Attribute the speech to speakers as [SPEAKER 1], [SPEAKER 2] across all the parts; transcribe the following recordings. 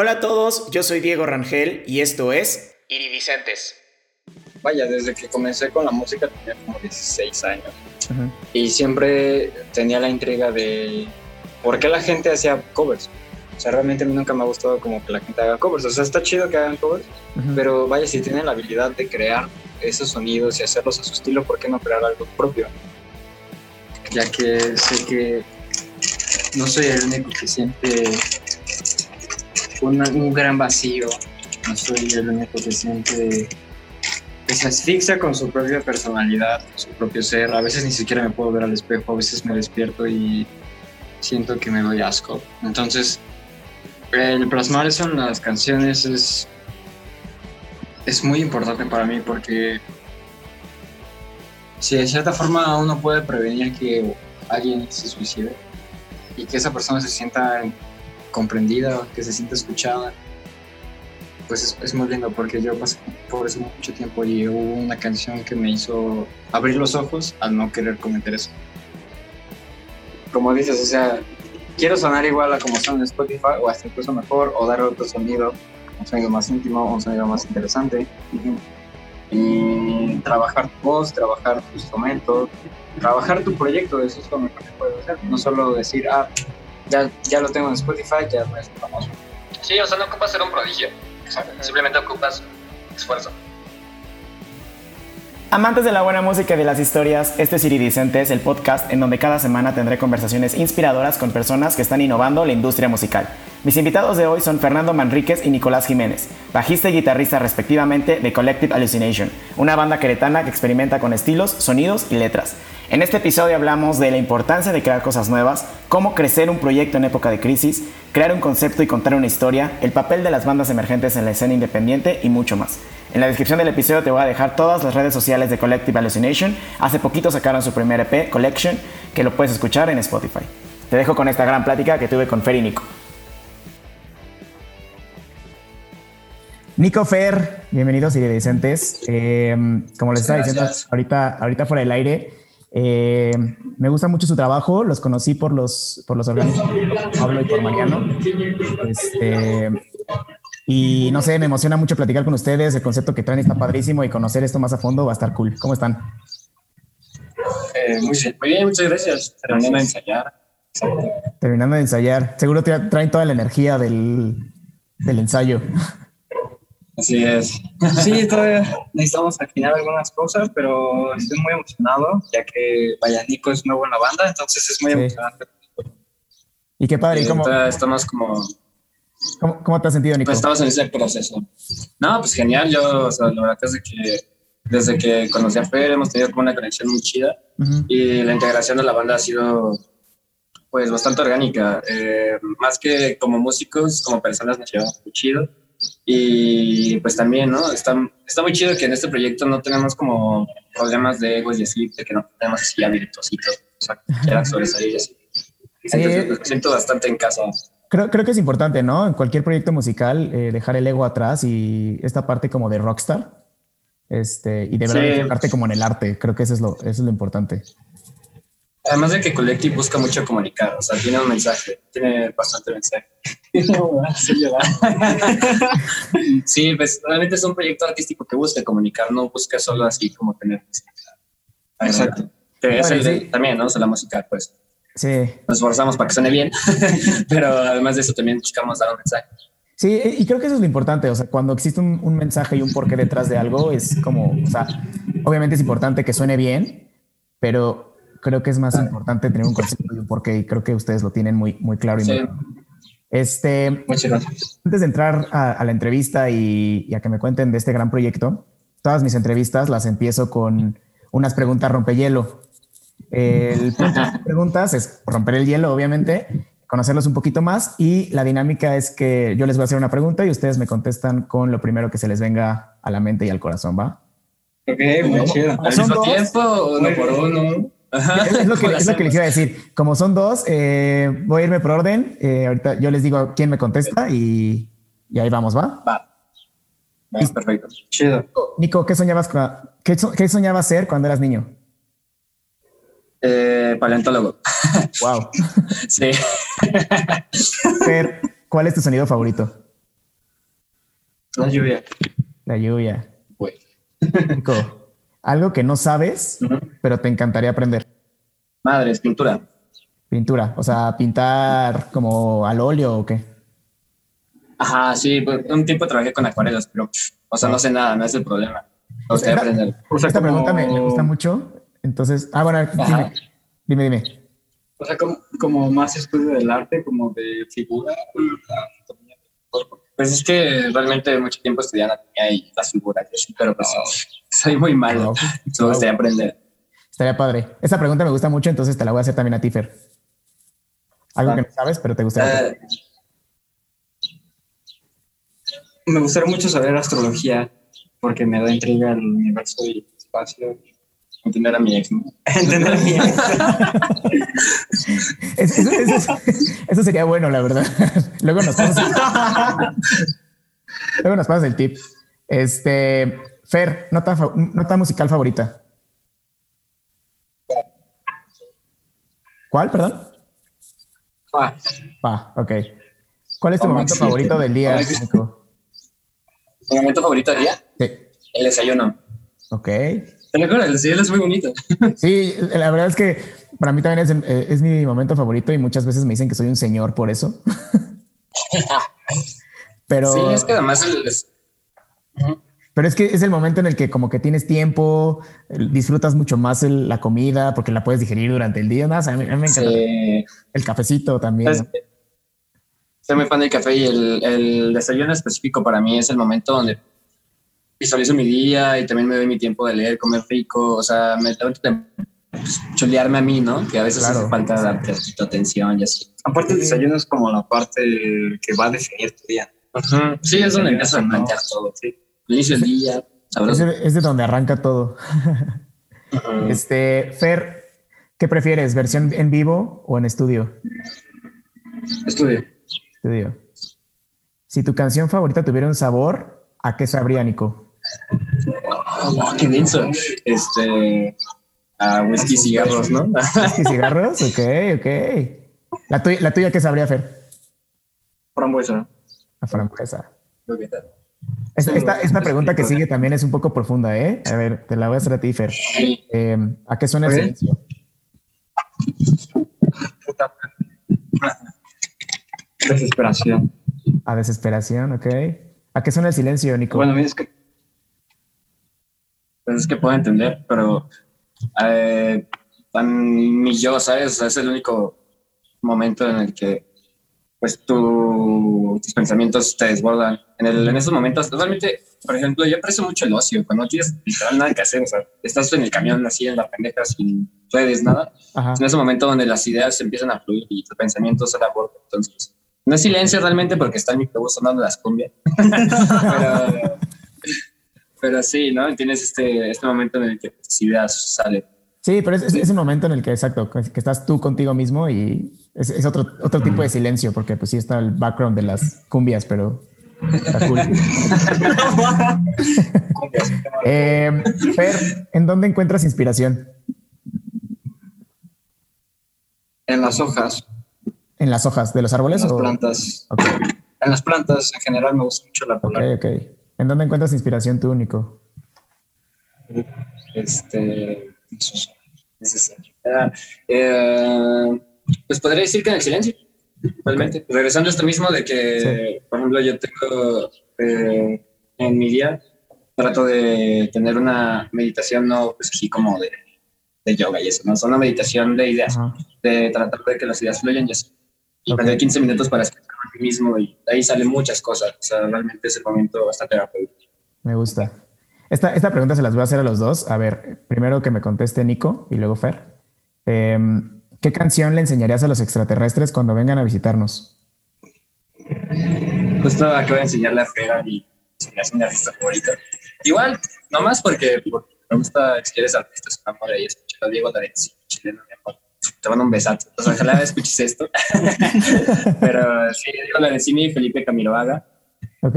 [SPEAKER 1] Hola a todos, yo soy Diego Rangel y esto es Iridicentes.
[SPEAKER 2] Vaya, desde que comencé con la música tenía como 16 años y siempre tenía la intriga de por qué la gente hacía covers. O sea, realmente a mí nunca me ha gustado como que la gente haga covers. O sea, está chido que hagan covers, pero vaya, si tienen la habilidad de crear esos sonidos y hacerlos a su estilo, ¿por qué no crear algo propio? Ya que sé que no soy el único que siente un gran vacío, no soy el único que siente que se asfixia con su propia personalidad, su propio ser. A veces ni siquiera me puedo ver al espejo, a veces me despierto y siento que me doy asco. Entonces, el plasmar eso en las canciones es, es muy importante para mí porque si de cierta forma uno puede prevenir que alguien se suicide y que esa persona se sienta comprendida, que se sienta escuchada, pues es, muy lindo porque yo pasé por eso mucho tiempo y hubo una canción que me hizo abrir los ojos al no querer cometer eso. Como dices, o sea, quiero sonar igual a como son en Spotify o hasta incluso mejor o dar otro sonido, un sonido más íntimo, un sonido más interesante. Y trabajar tu voz, trabajar tu instrumento, trabajar tu proyecto, eso es lo mejor que puedes hacer. No solo decir, ah, ya, ya lo tengo en Spotify, ya es famoso.
[SPEAKER 3] Sí, o sea, no ocupas ser un prodigio. Simplemente ocupas esfuerzo.
[SPEAKER 1] Amantes de la buena música y de las historias, este es Iridicentes, el podcast en donde cada semana tendré conversaciones inspiradoras con personas que están innovando la industria musical. Mis invitados de hoy son Fernando Manríquez y Nicolás Jiménez, bajista y guitarrista respectivamente de Collective Hallucination, una banda queretana que experimenta con estilos, sonidos y letras. En este episodio hablamos de la importancia de crear cosas nuevas, cómo crecer un proyecto en época de crisis, crear un concepto y contar una historia, el papel de las bandas emergentes en la escena independiente y mucho más. En la descripción del episodio te voy a dejar todas las redes sociales de Collective Hallucination. Hace poquito sacaron su primer EP, Collection, que lo puedes escuchar en Spotify. Te dejo con esta gran plática que tuve con Fer y Nico. Nico Fer, bienvenidos y Vicentes. Eh, como les estaba diciendo ahorita, ahorita fuera del aire, eh, me gusta mucho su trabajo, los conocí por los, por los organismos Pablo y por Mariano. Este, y no sé, me emociona mucho platicar con ustedes, el concepto que traen está padrísimo y conocer esto más a fondo va a estar cool. ¿Cómo están?
[SPEAKER 2] Eh, muy, bien, muchas gracias. Terminando de ensayar.
[SPEAKER 1] Terminando de ensayar. Seguro traen toda la energía del, del ensayo.
[SPEAKER 2] Así es. Sí, todavía necesitamos afinar algunas cosas, pero estoy muy emocionado, ya que vaya, Nico es nuevo en la banda, entonces es muy emocionante.
[SPEAKER 1] Y qué padre, ¿y cómo?
[SPEAKER 2] Estamos como...
[SPEAKER 1] ¿Cómo, te has sentido, Nico?
[SPEAKER 2] Pues estamos en ese proceso. No, pues genial, yo, o sea, la verdad es que desde que conocí a Fer hemos tenido como una conexión muy chida y la integración de la banda ha sido pues bastante orgánica. Eh, más que como músicos, como personas nos llevamos muy chido y pues también, ¿no? Está, está muy chido que en este proyecto no tenemos como problemas de egos y así, de que no tenemos así a o sea, que quieran sobresalir así. Sí. me siento bastante en casa.
[SPEAKER 1] Creo, creo que es importante, ¿no? En cualquier proyecto musical, eh, dejar el ego atrás y esta parte como de rockstar. Este, y de verdad como en el arte. Creo que eso es lo, eso es lo importante.
[SPEAKER 2] Además de que Collective busca mucho comunicar, o sea, tiene un mensaje, tiene bastante mensaje. sí, pues realmente es un proyecto artístico que busca comunicar, no busca solo así como tener Exacto. Que es el también, ¿no? O sea, la música, pues.
[SPEAKER 1] Sí.
[SPEAKER 2] Nos esforzamos para que suene bien, pero además de eso también buscamos dar un mensaje.
[SPEAKER 1] Sí, y creo que eso es lo importante. O sea, cuando existe un, un mensaje y un porqué detrás de algo, es como, o sea, obviamente es importante que suene bien, pero creo que es más importante tener un concepto y un porqué, y creo que ustedes lo tienen muy, muy claro. Y sí. Este, Antes de entrar a, la entrevista y, a que me cuenten de este gran proyecto, todas mis entrevistas las empiezo con unas preguntas rompehielo. El punto de preguntas es romper el hielo, obviamente, conocerlos un poquito más y la dinámica es que yo les voy a hacer una pregunta y ustedes me contestan con lo primero que se les venga a la mente y al corazón, ¿va?
[SPEAKER 2] Ok, muy chido. ¿Al mismo tiempo uno por uno?
[SPEAKER 1] Es, lo que, les iba a decir. Como son dos, eh, voy a irme por orden. Eh, ahorita yo les digo quién me contesta y, ahí vamos,
[SPEAKER 2] ¿va? Va. perfecto.
[SPEAKER 1] Chido. Nico, ¿qué soñabas, qué, qué soñabas ser cuando eras niño?
[SPEAKER 2] Eh, paleontólogo.
[SPEAKER 1] Wow.
[SPEAKER 2] sí.
[SPEAKER 1] ¿Cuál es tu sonido favorito?
[SPEAKER 2] La lluvia.
[SPEAKER 1] La lluvia.
[SPEAKER 2] Güey.
[SPEAKER 1] Nico, algo que no sabes, pero te encantaría aprender.
[SPEAKER 2] Madres, pintura.
[SPEAKER 1] Pintura, o sea, pintar como al óleo o qué.
[SPEAKER 2] Ajá, sí, pues, un tiempo trabajé con acuarelas, pero, o sea, no sé nada, no es el problema. Me gustaría
[SPEAKER 1] Esta-
[SPEAKER 2] aprender.
[SPEAKER 4] O sea,
[SPEAKER 1] Esta
[SPEAKER 4] como-
[SPEAKER 1] pregunta me, me gusta mucho. Entonces, ah, bueno, dime, dime, dime.
[SPEAKER 4] O sea, como, como más estudio del arte, como de figura.
[SPEAKER 2] Pues es que realmente mucho tiempo estudié anatomía y las figuras, pero pues soy muy malo.
[SPEAKER 1] Wow.
[SPEAKER 2] Me gustaría aprender.
[SPEAKER 1] Estaría padre. Esta pregunta me gusta mucho, entonces te la voy a hacer también a ti, Fer. Algo
[SPEAKER 2] Ah.
[SPEAKER 1] que no sabes, pero te gustaría.
[SPEAKER 2] Eh,
[SPEAKER 4] Me gustaría mucho saber astrología porque me da intriga el universo y el espacio.
[SPEAKER 2] Entender a mi ex. ¿no?
[SPEAKER 4] Entender bien.
[SPEAKER 1] Es- eso, eso- eso sería bueno, la verdad. Luego nos pasas, luego nos pasas el tip. Este, Fer, nota, nota musical favorita. ¿Cuál, perdón?
[SPEAKER 4] Ah,
[SPEAKER 1] Pa, ok. ¿Cuál es tu momento
[SPEAKER 2] existe.
[SPEAKER 1] favorito del día?
[SPEAKER 2] Mi momento favorito del día,
[SPEAKER 1] Sí.
[SPEAKER 2] el desayuno.
[SPEAKER 1] Ok.
[SPEAKER 2] Te lo juro, el desayuno es muy bonito.
[SPEAKER 1] Sí, la verdad es que para mí también es, eh, es mi momento favorito y muchas veces me dicen que soy un señor por eso. Pero,
[SPEAKER 2] Sí, es que además es-
[SPEAKER 1] pero es que es el momento en el que como que tienes tiempo, disfrutas mucho más el- la comida porque la puedes digerir durante el día. ¿no? O sea, a, mí, a mí me encanta
[SPEAKER 2] sí,
[SPEAKER 1] el cafecito también.
[SPEAKER 2] es- soy muy fan del café y el, el desayuno específico para mí es el momento donde visualizo mi día y también me doy mi tiempo de leer, comer rico, o sea, me tengo que pues, chulearme a mí, ¿no? Que a veces
[SPEAKER 1] Claro.
[SPEAKER 2] hace falta darte tu atención y así.
[SPEAKER 4] aparte el desayuno es como la parte que va a definir tu día.
[SPEAKER 2] Sí, es donde empiezas a plantear todo. Sí. El inicio del día,
[SPEAKER 1] Es de, es de donde arranca todo. Este, Fer, ¿qué prefieres? ¿Versión en vivo o en estudio?
[SPEAKER 4] Estudio.
[SPEAKER 1] Estudio. Si tu canción favorita tuviera un sabor, ¿a qué sabría, Nico?
[SPEAKER 2] Oh, qué denso. Este, a whisky y cigarros, ¿no?
[SPEAKER 1] ¿Y cigarros? Ok, ok. ¿La, tuya- la tuya qué sabría, Fer?
[SPEAKER 4] Frambuesa.
[SPEAKER 1] La frambuesa. Esta, esta, esta pregunta que sigue también es un poco profunda, ¿eh? A ver, te la voy a hacer a ti, Fer. Eh, ¿A qué suena el silencio?
[SPEAKER 4] Desesperación.
[SPEAKER 1] A desesperación, ok. ¿A qué suena el silencio, Nico?
[SPEAKER 4] Bueno, mira, es que
[SPEAKER 2] Pues es que puedo entender, pero eh, ni yo, ¿sabes? Es el único momento en el que pues tu- tus pensamientos te desbordan. En, el, en esos momentos, realmente, por ejemplo, yo aprecio mucho el ocio, cuando no tienes literal nada que hacer, o sea, estás en el camión así en la pendeja sin redes, nada.
[SPEAKER 1] Ajá.
[SPEAKER 2] Es en ese momento donde las ideas empiezan a fluir y tus pensamientos se abordan. Entonces, no es silencio realmente porque está en mi sonando las cumbias. pero, pero sí, ¿no? Tienes este, este momento en el que tus ideas salen.
[SPEAKER 1] Sí, pero es, es, es un momento en el que, exacto, que estás tú contigo mismo y es, es otro, otro tipo de silencio, porque pues sí está el background de las cumbias, pero está cool. Eh, Fer, ¿en dónde encuentras inspiración?
[SPEAKER 4] en las hojas,
[SPEAKER 1] ¿En las hojas de los
[SPEAKER 4] en
[SPEAKER 1] árboles?
[SPEAKER 4] las
[SPEAKER 1] o-
[SPEAKER 4] plantas.
[SPEAKER 1] Ok,
[SPEAKER 4] En las plantas en general me gusta mucho la
[SPEAKER 1] ok,
[SPEAKER 4] polar.
[SPEAKER 1] ok. ¿En dónde encuentras inspiración tú, Nico?
[SPEAKER 2] Este. Ah, eh, pues podría decir que en el silencio, realmente. Regresando a esto mismo de que, por ejemplo, yo tengo eh, en mi día, trato de tener una meditación, no pues así como de, de yoga y eso, no, es una meditación de ideas, de tratar de que las ideas fluyan y así. Y
[SPEAKER 1] Ok.
[SPEAKER 2] perder 15 minutos para escuchar a mí mismo y de ahí salen muchas cosas. O sea, realmente es el momento bastante terapéutico.
[SPEAKER 1] Me gusta. Esta, esta pregunta se las voy a hacer a los dos. A ver, primero que me conteste Nico y luego Fer. Em, ¿Qué canción le enseñarías a los extraterrestres cuando vengan a visitarnos?
[SPEAKER 2] Justo acabo de enseñarle a Fer a mi, a mi artista favorito. Igual, nomás porque, porque me gusta, si quieres artistas, un amor ahí, escuchar a Diego Lorenzi, chileno, mi. Te mando un besazo. O sea, ojalá escuches esto. Pero sí, Diego Lorenzini y Felipe Camiloaga.
[SPEAKER 1] Ok,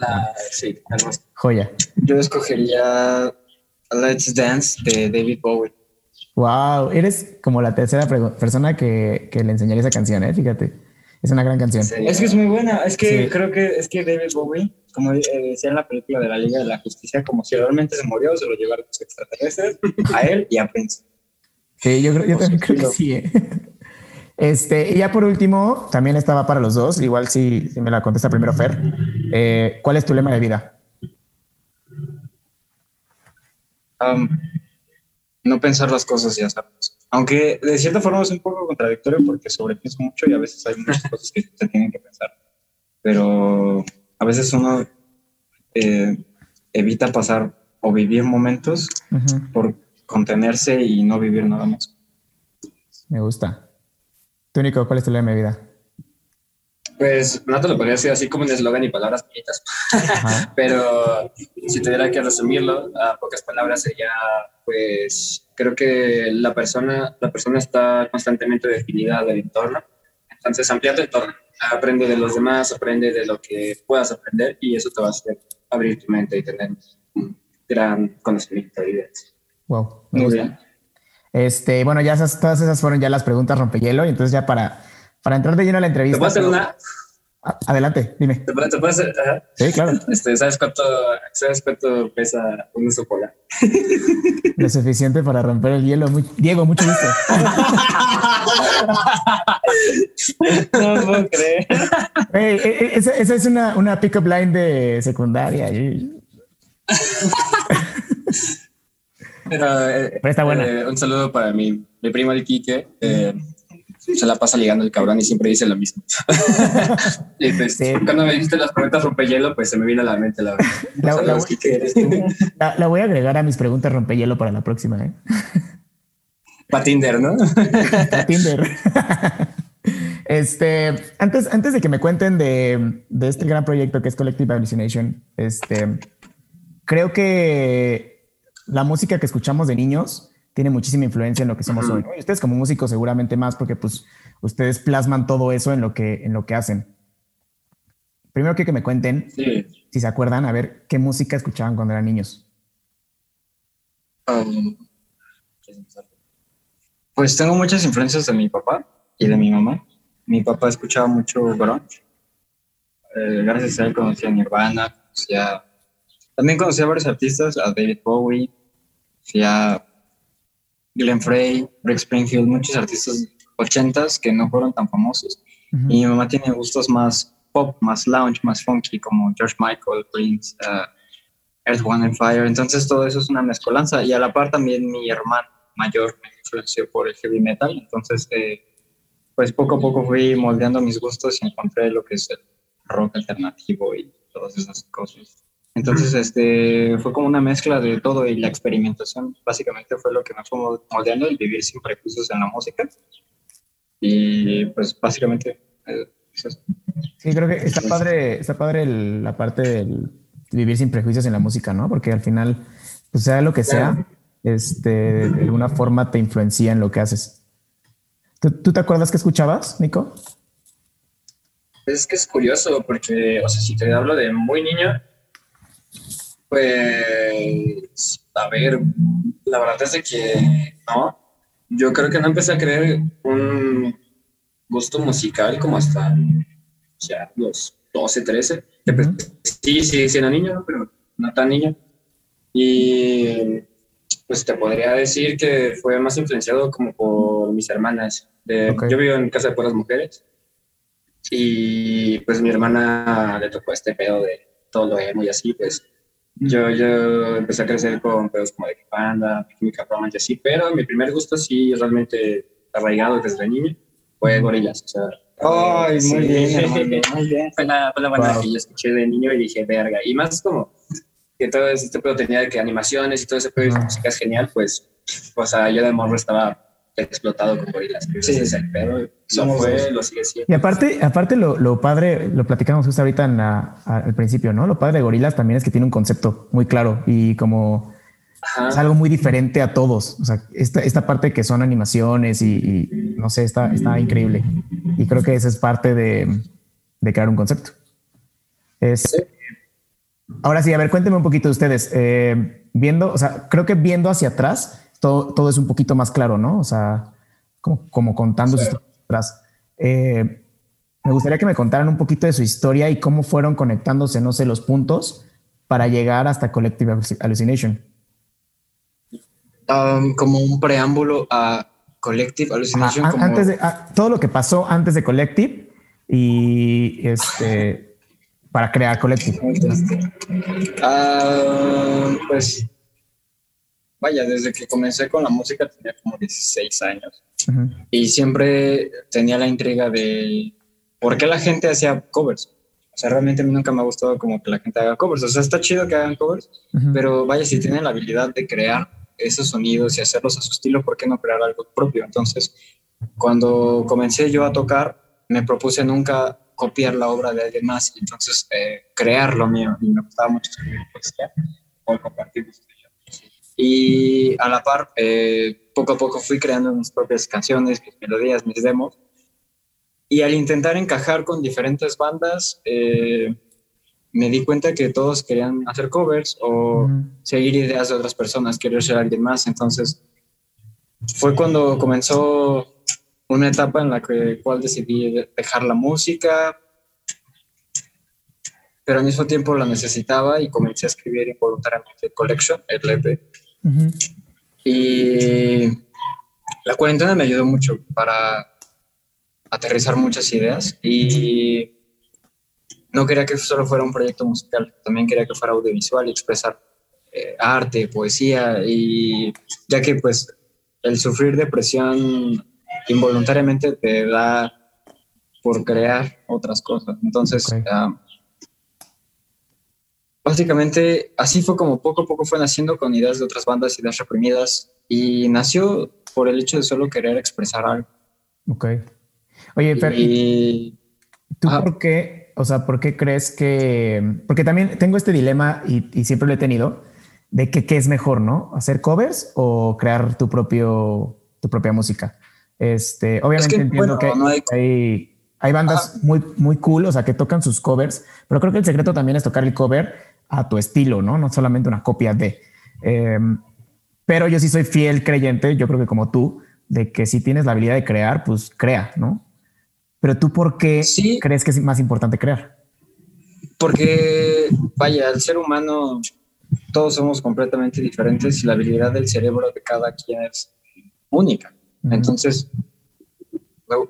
[SPEAKER 2] La, sí, algo así.
[SPEAKER 1] joya.
[SPEAKER 4] Yo escogería Let's Dance de David Bowie.
[SPEAKER 1] Wow, eres como la tercera persona que, que le enseñaría esa canción, ¿eh? Fíjate. Es una gran canción.
[SPEAKER 4] Es que es muy buena. Es que creo que es que David Bowie, como eh, decía en la película de la Liga de la Justicia, como si realmente se murió, se lo llevaron los extraterrestres a él y a Prince.
[SPEAKER 1] Sí, yo, creo, yo también creo que sí. ¿eh? Este, y ya por último, también estaba para los dos, igual si, si me la contesta primero Fer. Eh, ¿Cuál es tu lema de vida?
[SPEAKER 4] Um, no pensar las cosas y hacerlas. Aunque de cierta forma es un poco contradictorio porque sobrepienso mucho y a veces hay muchas cosas que se tienen que pensar. Pero a veces uno eh, evita pasar o vivir momentos por contenerse y no vivir nada más.
[SPEAKER 1] Me gusta. Tú, Nico, ¿cuál es tu lema de vida?
[SPEAKER 2] Pues no te lo podría decir así como un eslogan y palabras bonitas, pero si tuviera que resumirlo a pocas palabras sería, pues creo que la persona, la persona está constantemente definida del entorno, entonces amplía tu entorno, aprende de los demás, aprende de lo que puedas aprender y eso te va a hacer abrir tu mente y tener un gran conocimiento de ideas.
[SPEAKER 1] Wow, muy bien. Este, bueno, ya esas, todas esas fueron ya las preguntas rompehielo y entonces ya para para entrar de lleno a la entrevista.
[SPEAKER 2] ¿Te puedo hacer una?
[SPEAKER 1] Adelante, dime.
[SPEAKER 2] ¿Te puedo, te hacer?
[SPEAKER 1] Sí, claro.
[SPEAKER 2] Este, ¿sabes, cuánto, ¿Sabes cuánto pesa un oso polar?
[SPEAKER 1] Lo suficiente para romper el hielo. Diego, mucho gusto.
[SPEAKER 4] no puedo creer.
[SPEAKER 1] Hey, eh, esa, esa, es una, una pick-up line de secundaria.
[SPEAKER 2] Pero, eh,
[SPEAKER 1] Pero está buena.
[SPEAKER 2] Eh, un saludo para mi, mi primo el Quique. Eh, se la pasa ligando el cabrón y siempre dice lo mismo. y pues, cuando me dijiste las preguntas rompehielo, pues se me vino a la mente la
[SPEAKER 1] La, la, voy, la, la, voy a agregar a mis preguntas rompehielo para la próxima. ¿eh?
[SPEAKER 2] Para Tinder, ¿no?
[SPEAKER 1] Para Tinder. Este, antes, antes de que me cuenten de, de este gran proyecto que es Collective Hallucination, este, creo que la música que escuchamos de niños tiene muchísima influencia en lo que somos hoy. Y ustedes como músicos seguramente más porque pues ustedes plasman todo eso en lo que, en lo que hacen. Primero quiero que me cuenten, si se acuerdan, a ver qué música escuchaban cuando eran niños. Um,
[SPEAKER 4] pues tengo muchas influencias de mi papá y de mi mamá. Mi papá escuchaba mucho grunge. Eh, gracias a él conocí a Nirvana, también conocí a varios artistas, a David Bowie, a Glenn Frey, Rick Springfield, muchos artistas ochentas que no fueron tan famosos. Y mi mamá tiene gustos más pop, más lounge, más funky, como George Michael, Prince, uh, Earth, One and Fire. Entonces todo eso es una mezcolanza. Y a la par también mi hermano mayor me influenció por el heavy metal. Entonces, eh, pues poco a poco fui moldeando mis gustos y encontré lo que es el rock alternativo y todas esas cosas. Entonces, este, fue como una mezcla de todo y la experimentación básicamente fue lo que me fue moldeando el vivir sin prejuicios en la música. Y pues básicamente eh, es eso.
[SPEAKER 1] Sí, creo que está padre, está padre la parte del vivir sin prejuicios en la música, ¿no? Porque al final, pues sea lo que sea, este, de alguna forma te influencia en lo que haces. ¿Tú, te acuerdas que escuchabas, Nico?
[SPEAKER 2] Es que es curioso porque, o sea, si te hablo de muy niño, pues, a ver, la verdad es de que no. Yo creo que no empecé a creer un gusto musical como hasta ya los 12, 13. Pues, sí, sí, sí era niño, pero no tan niño. Y pues te podría decir que fue más influenciado como por mis hermanas. Yo vivo en casa de puras mujeres y pues mi hermana le tocó este pedo de todo lo emo y así, pues yo, yo empecé a crecer con pedos como de Panda, Química y así, pero mi primer gusto sí realmente arraigado desde niño fue Gorilas, o sea...
[SPEAKER 4] Ay, muy, bien, muy bien,
[SPEAKER 2] Fue la, fue la banda que yo escuché de niño y dije, verga, y más como que todo este pedo tenía de que animaciones y todo ese pedo de música es genial, pues, o sea, yo de morro estaba explotado con gorilas. Sí, ese es el pedo. Lo fue, lo sigue siendo.
[SPEAKER 1] Y aparte, aparte lo, lo padre, lo platicamos justo ahorita en la, al principio, ¿no? Lo padre de gorilas también es que tiene un concepto muy claro y como es algo muy diferente a todos. O sea, esta, esta parte que son animaciones y, no sé, está, está increíble. Y creo que esa es parte de, de crear un concepto. Es, Ahora sí, a ver, cuéntenme un poquito de ustedes. Eh, viendo, o sea, creo que viendo hacia atrás, todo, es un poquito más claro, ¿no? O sea, como, como contando atrás. Eh, me gustaría que me contaran un poquito de su historia y cómo fueron conectándose, no sé, los puntos para llegar hasta Collective Hallucination.
[SPEAKER 4] Um, como un preámbulo a Collective Hallucination.
[SPEAKER 1] Antes de todo lo que pasó antes de Collective y este para crear Collective.
[SPEAKER 4] Uh, pues vaya, desde que comencé con la música tenía como 16 años y siempre tenía la intriga de por qué la gente hacía covers. O sea, realmente a mí nunca me ha gustado como que la gente haga covers. O sea, está chido que hagan covers, pero vaya, si tienen la habilidad de crear esos sonidos y hacerlos a su estilo, ¿por qué no crear algo propio? Entonces, cuando comencé yo a tocar, me propuse nunca copiar la obra de alguien más, y entonces eh, crear lo mío. Y me gustaba mucho escribir poesía o compartir Y a la par, eh, poco a poco fui creando mis propias canciones, mis melodías, mis demos. Y al intentar encajar con diferentes bandas, eh, me di cuenta que todos querían hacer covers o seguir ideas de otras personas, querer ser alguien más. Entonces, fue cuando comenzó una etapa en la que cual decidí dejar la música, pero al mismo tiempo la necesitaba y comencé a escribir involuntariamente Collection, el EP. Y la cuarentena me ayudó mucho para aterrizar muchas ideas y no quería que solo fuera un proyecto musical, también quería que fuera audiovisual y expresar eh, arte, poesía y ya que pues el sufrir depresión involuntariamente te da por crear otras cosas. Entonces, ah, básicamente así fue como poco a poco fue naciendo con ideas de otras bandas, ideas reprimidas y nació por el hecho de solo querer expresar algo.
[SPEAKER 1] Ok. Oye, pero y, ¿tú por qué, o sea, por qué crees que, porque también tengo este dilema y, siempre lo he tenido, de que qué es mejor, ¿no? ¿Hacer covers o crear tu propio, tu propia música? Este, obviamente entiendo que hay, hay, bandas muy, muy cool, o sea, que tocan sus covers, pero creo que el secreto también es tocar el cover a tu estilo, ¿no? No solamente una copia de. Em, pero yo sí soy fiel creyente, yo creo que como tú, de que si tienes la habilidad de crear, pues crea, ¿no? Pero tú, ¿por qué crees que es más importante crear?
[SPEAKER 4] Porque, vaya, el ser humano, todos somos completamente diferentes y la habilidad del cerebro de cada quien es única. Entonces,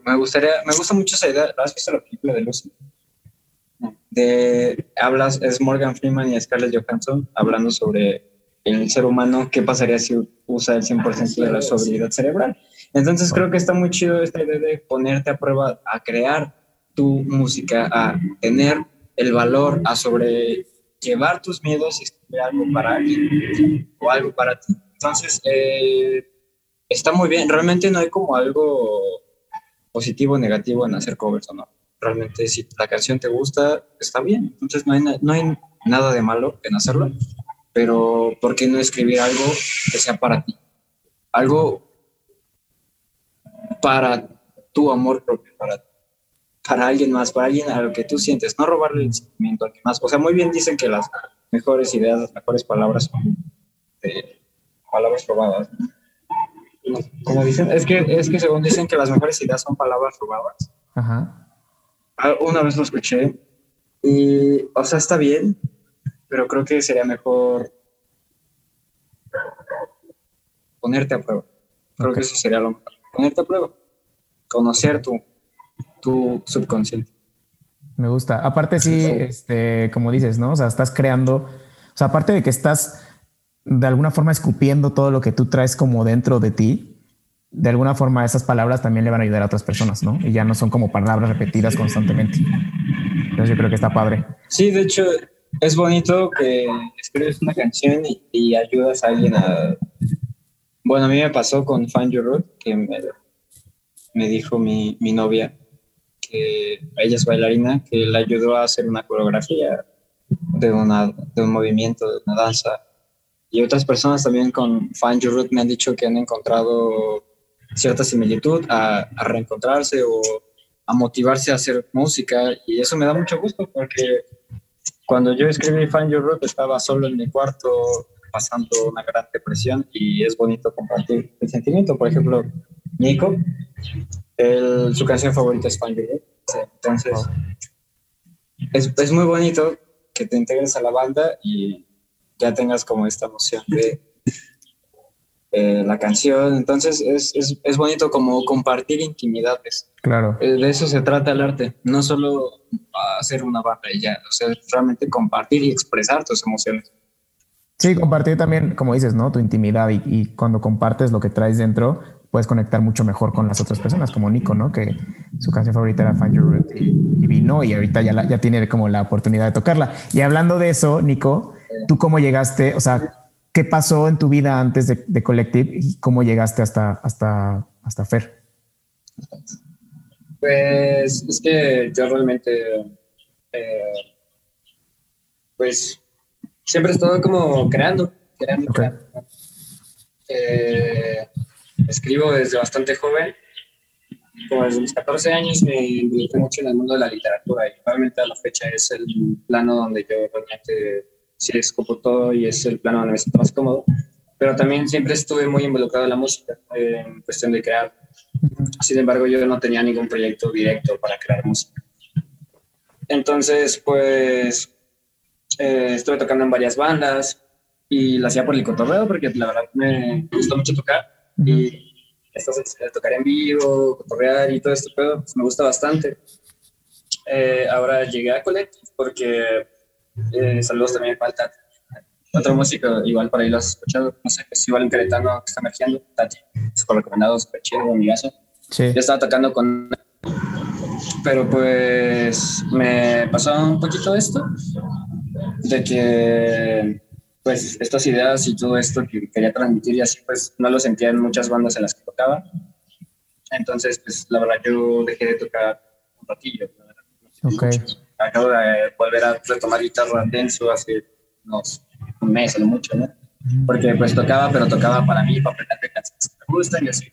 [SPEAKER 4] me, gustaría, me gusta mucho esa idea. ¿Has visto la película de Lucy? De, hablas, es Morgan Freeman y Scarlett Johansson hablando sobre el ser humano, qué pasaría si usa el 100% de la habilidad cerebral. Entonces creo que está muy chido esta idea de ponerte a prueba, a crear tu música, a tener el valor, a sobrellevar tus miedos y escribir algo para alguien o algo para ti. Entonces, eh, está muy bien. Realmente no hay como algo positivo o negativo en hacer covers o no. Realmente si la canción te gusta, está bien. Entonces no hay, no hay nada de malo en hacerlo. Pero ¿por qué no escribir algo que sea para ti? Algo para tu amor propio, para, para alguien más, para alguien a lo que tú sientes. No robarle el sentimiento a alguien más. O sea, muy bien dicen que las mejores ideas, las mejores palabras son palabras robadas. Como dicen, es que, es que según dicen que las mejores ideas son palabras robadas. Ajá. Ah, una vez lo escuché y, o sea, está bien, pero creo que sería mejor ponerte a prueba. Creo que eso sería lo mejor. Ponerte a prueba. Conocer tu, tu subconsciente.
[SPEAKER 1] Me gusta. Aparte, sí, este, como dices, ¿no? O sea, estás creando, o sea, aparte de que estás de alguna forma escupiendo todo lo que tú traes como dentro de ti, de alguna forma esas palabras también le van a ayudar a otras personas, ¿no? Y ya no son como palabras repetidas constantemente. Entonces yo creo que está padre.
[SPEAKER 4] Sí, de hecho es bonito que escribes una canción y, ayudas a alguien a... Bueno, a mí me pasó con Find Your Root, que me, dijo mi, mi novia, que ella es bailarina, que le ayudó a hacer una coreografía de, una, de un movimiento, de una danza y otras personas también con Find Your Root me han dicho que han encontrado cierta similitud a, reencontrarse o a motivarse a hacer música y eso me da mucho gusto porque cuando yo escribí Find Your Root estaba solo en mi cuarto pasando una gran depresión y es bonito compartir el sentimiento. Por ejemplo, Nico, su canción favorita es Find Your Root entonces, es, es muy bonito que te integres a la banda y ya tengas como esta emoción de eh, la canción. Entonces es, es, es, bonito como compartir intimidades.
[SPEAKER 1] Claro.
[SPEAKER 4] Eh, de eso se trata el arte, no solo hacer una banda y ya, o sea, realmente compartir y expresar tus emociones.
[SPEAKER 1] Sí, compartir también, como dices, ¿no? Tu intimidad y, y, cuando compartes lo que traes dentro, puedes conectar mucho mejor con las otras personas, como Nico, ¿no? Que su canción favorita era Find Your Root y, y vino y ahorita ya, la, ya tiene como la oportunidad de tocarla. Y hablando de eso, Nico, ¿tú cómo llegaste? O sea, ¿qué pasó en tu vida antes de, de Collective y cómo llegaste hasta, hasta, hasta Fer?
[SPEAKER 2] Pues es que yo realmente, eh, pues siempre he estado como creando, creando, okay. creando. Eh, escribo desde bastante joven, como desde mis 14 años me involucré mucho en el mundo de la literatura y probablemente a la fecha es el plano donde yo realmente sí escopo todo y es el plano donde me siento más cómodo, pero también siempre estuve muy involucrado en la música, en cuestión de crear. Sin embargo, yo no tenía ningún proyecto directo para crear música. Entonces, pues, eh, estuve tocando en varias bandas y lo hacía por el cotorreo porque la verdad me gustó mucho tocar y entonces tocar en vivo, cotorrear y todo esto, pues, me gusta bastante. Eh, ahora llegué a Collective porque eh, saludos también falta otro músico, igual por ahí lo has escuchado, no sé, es igual en Querétano que está emergiendo, Tati, súper recomendado, súper chido, amigazo.
[SPEAKER 1] Sí.
[SPEAKER 2] Yo estaba tocando con... Pero pues me pasó un poquito esto, de que pues estas ideas y todo esto que quería transmitir y así pues no lo sentía en muchas bandas en las que tocaba. Entonces pues la verdad yo dejé de tocar un ratillo. La verdad, no
[SPEAKER 1] ok.
[SPEAKER 2] Mucho. Acabo de volver a retomar guitarra denso hace unos un mes no mucho, ¿no? Porque pues tocaba, pero tocaba para mí, para aprender canciones que me gustan y así.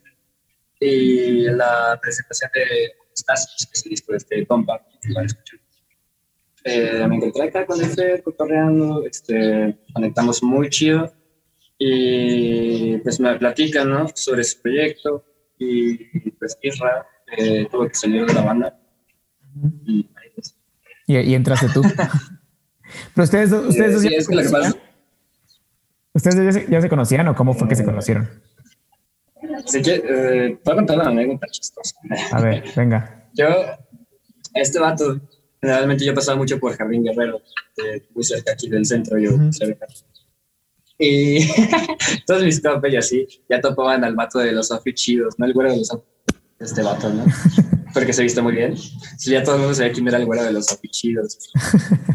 [SPEAKER 2] Y la presentación de Stasis, que es el disco de este compa. Eh, me encontré acá con Fer, cotorreando, este, conectamos muy chido y pues me platican, ¿no? Sobre su proyecto y pues Isra eh, tuvo que salir de la banda. Y,
[SPEAKER 1] y, y entraste tú. Pero ustedes, ustedes
[SPEAKER 2] sí, ya es que pasa
[SPEAKER 1] ¿Ustedes ya se, ya se, conocían o cómo fue que se conocieron?
[SPEAKER 2] Así que, eh, voy a contar una anécdota chistosa.
[SPEAKER 1] A ver, venga.
[SPEAKER 2] Yo, este vato, generalmente yo pasaba mucho por Jardín Guerrero, eh, muy cerca aquí del centro, yo uh -huh. cerca. Y todos mis compas y así ya topaban al vato de los outfits chidos, ¿no? El güero de los outfits, este vato, ¿no? Porque se viste muy bien. Sí, ya todo el mundo sabía quién era el güero de los outfits chidos.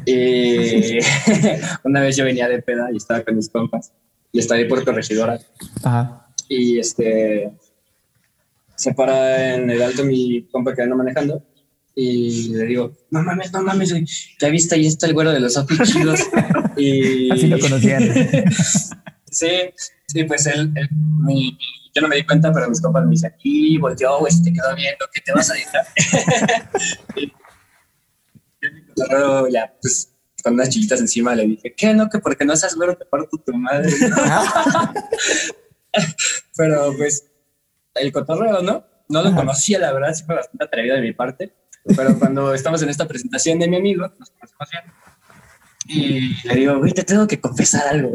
[SPEAKER 2] Y una vez yo venía de peda y estaba con mis compas y estaba ahí por corregidora.
[SPEAKER 1] Ajá.
[SPEAKER 2] Y este se para en el alto mi compa que anda manejando y le digo, no mames, no mames, ya viste, ahí está el güero de los chidos. y
[SPEAKER 1] así lo conocían.
[SPEAKER 2] sí, sí, pues él, él mi, yo no me di cuenta, pero mis compas me dicen, y volteó, güey, te quedó viendo, ¿qué te vas a pero ya, pues con unas chiquitas encima le dije, ¿qué no? Que porque no seas güero te parto tu madre. pero pues el cotorreo, ¿no? No lo conocía, la verdad, sí fue bastante atrevido de mi parte. Pero cuando estamos en esta presentación de mi amigo, nos conocemos bien. Y le digo, güey, te tengo que confesar algo.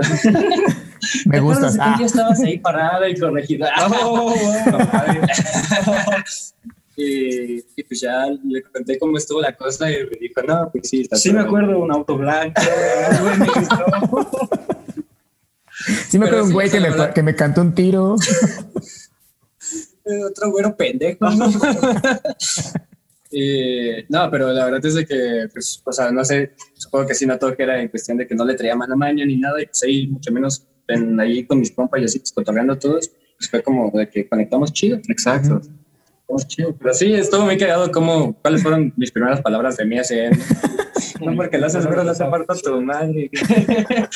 [SPEAKER 1] Me gusta.
[SPEAKER 2] Ah. Ya estabas ahí parada y corregida. Oh, y, y, pues ya le conté cómo estuvo la cosa y me dijo, no, pues sí. Está
[SPEAKER 4] sí, me acuerdo, un auto blanco.
[SPEAKER 1] sí, me acuerdo un güey sí, que, me, que me cantó un tiro.
[SPEAKER 2] Otro güero pendejo. Y, no, pero la verdad es de que, pues, o sea, no sé, supongo que sí notó que era en cuestión de que no le traía mano a maña ni nada, y pues ahí, mucho menos en, ahí con mis compas y así, pues, cotorreando todos, pues fue como de que conectamos chido.
[SPEAKER 4] Exacto. Uh -huh.
[SPEAKER 2] Chido. Pero sí, estuvo muy cagado como, cuáles fueron mis primeras palabras de mí él. No, porque lo haces pero aparta tu madre.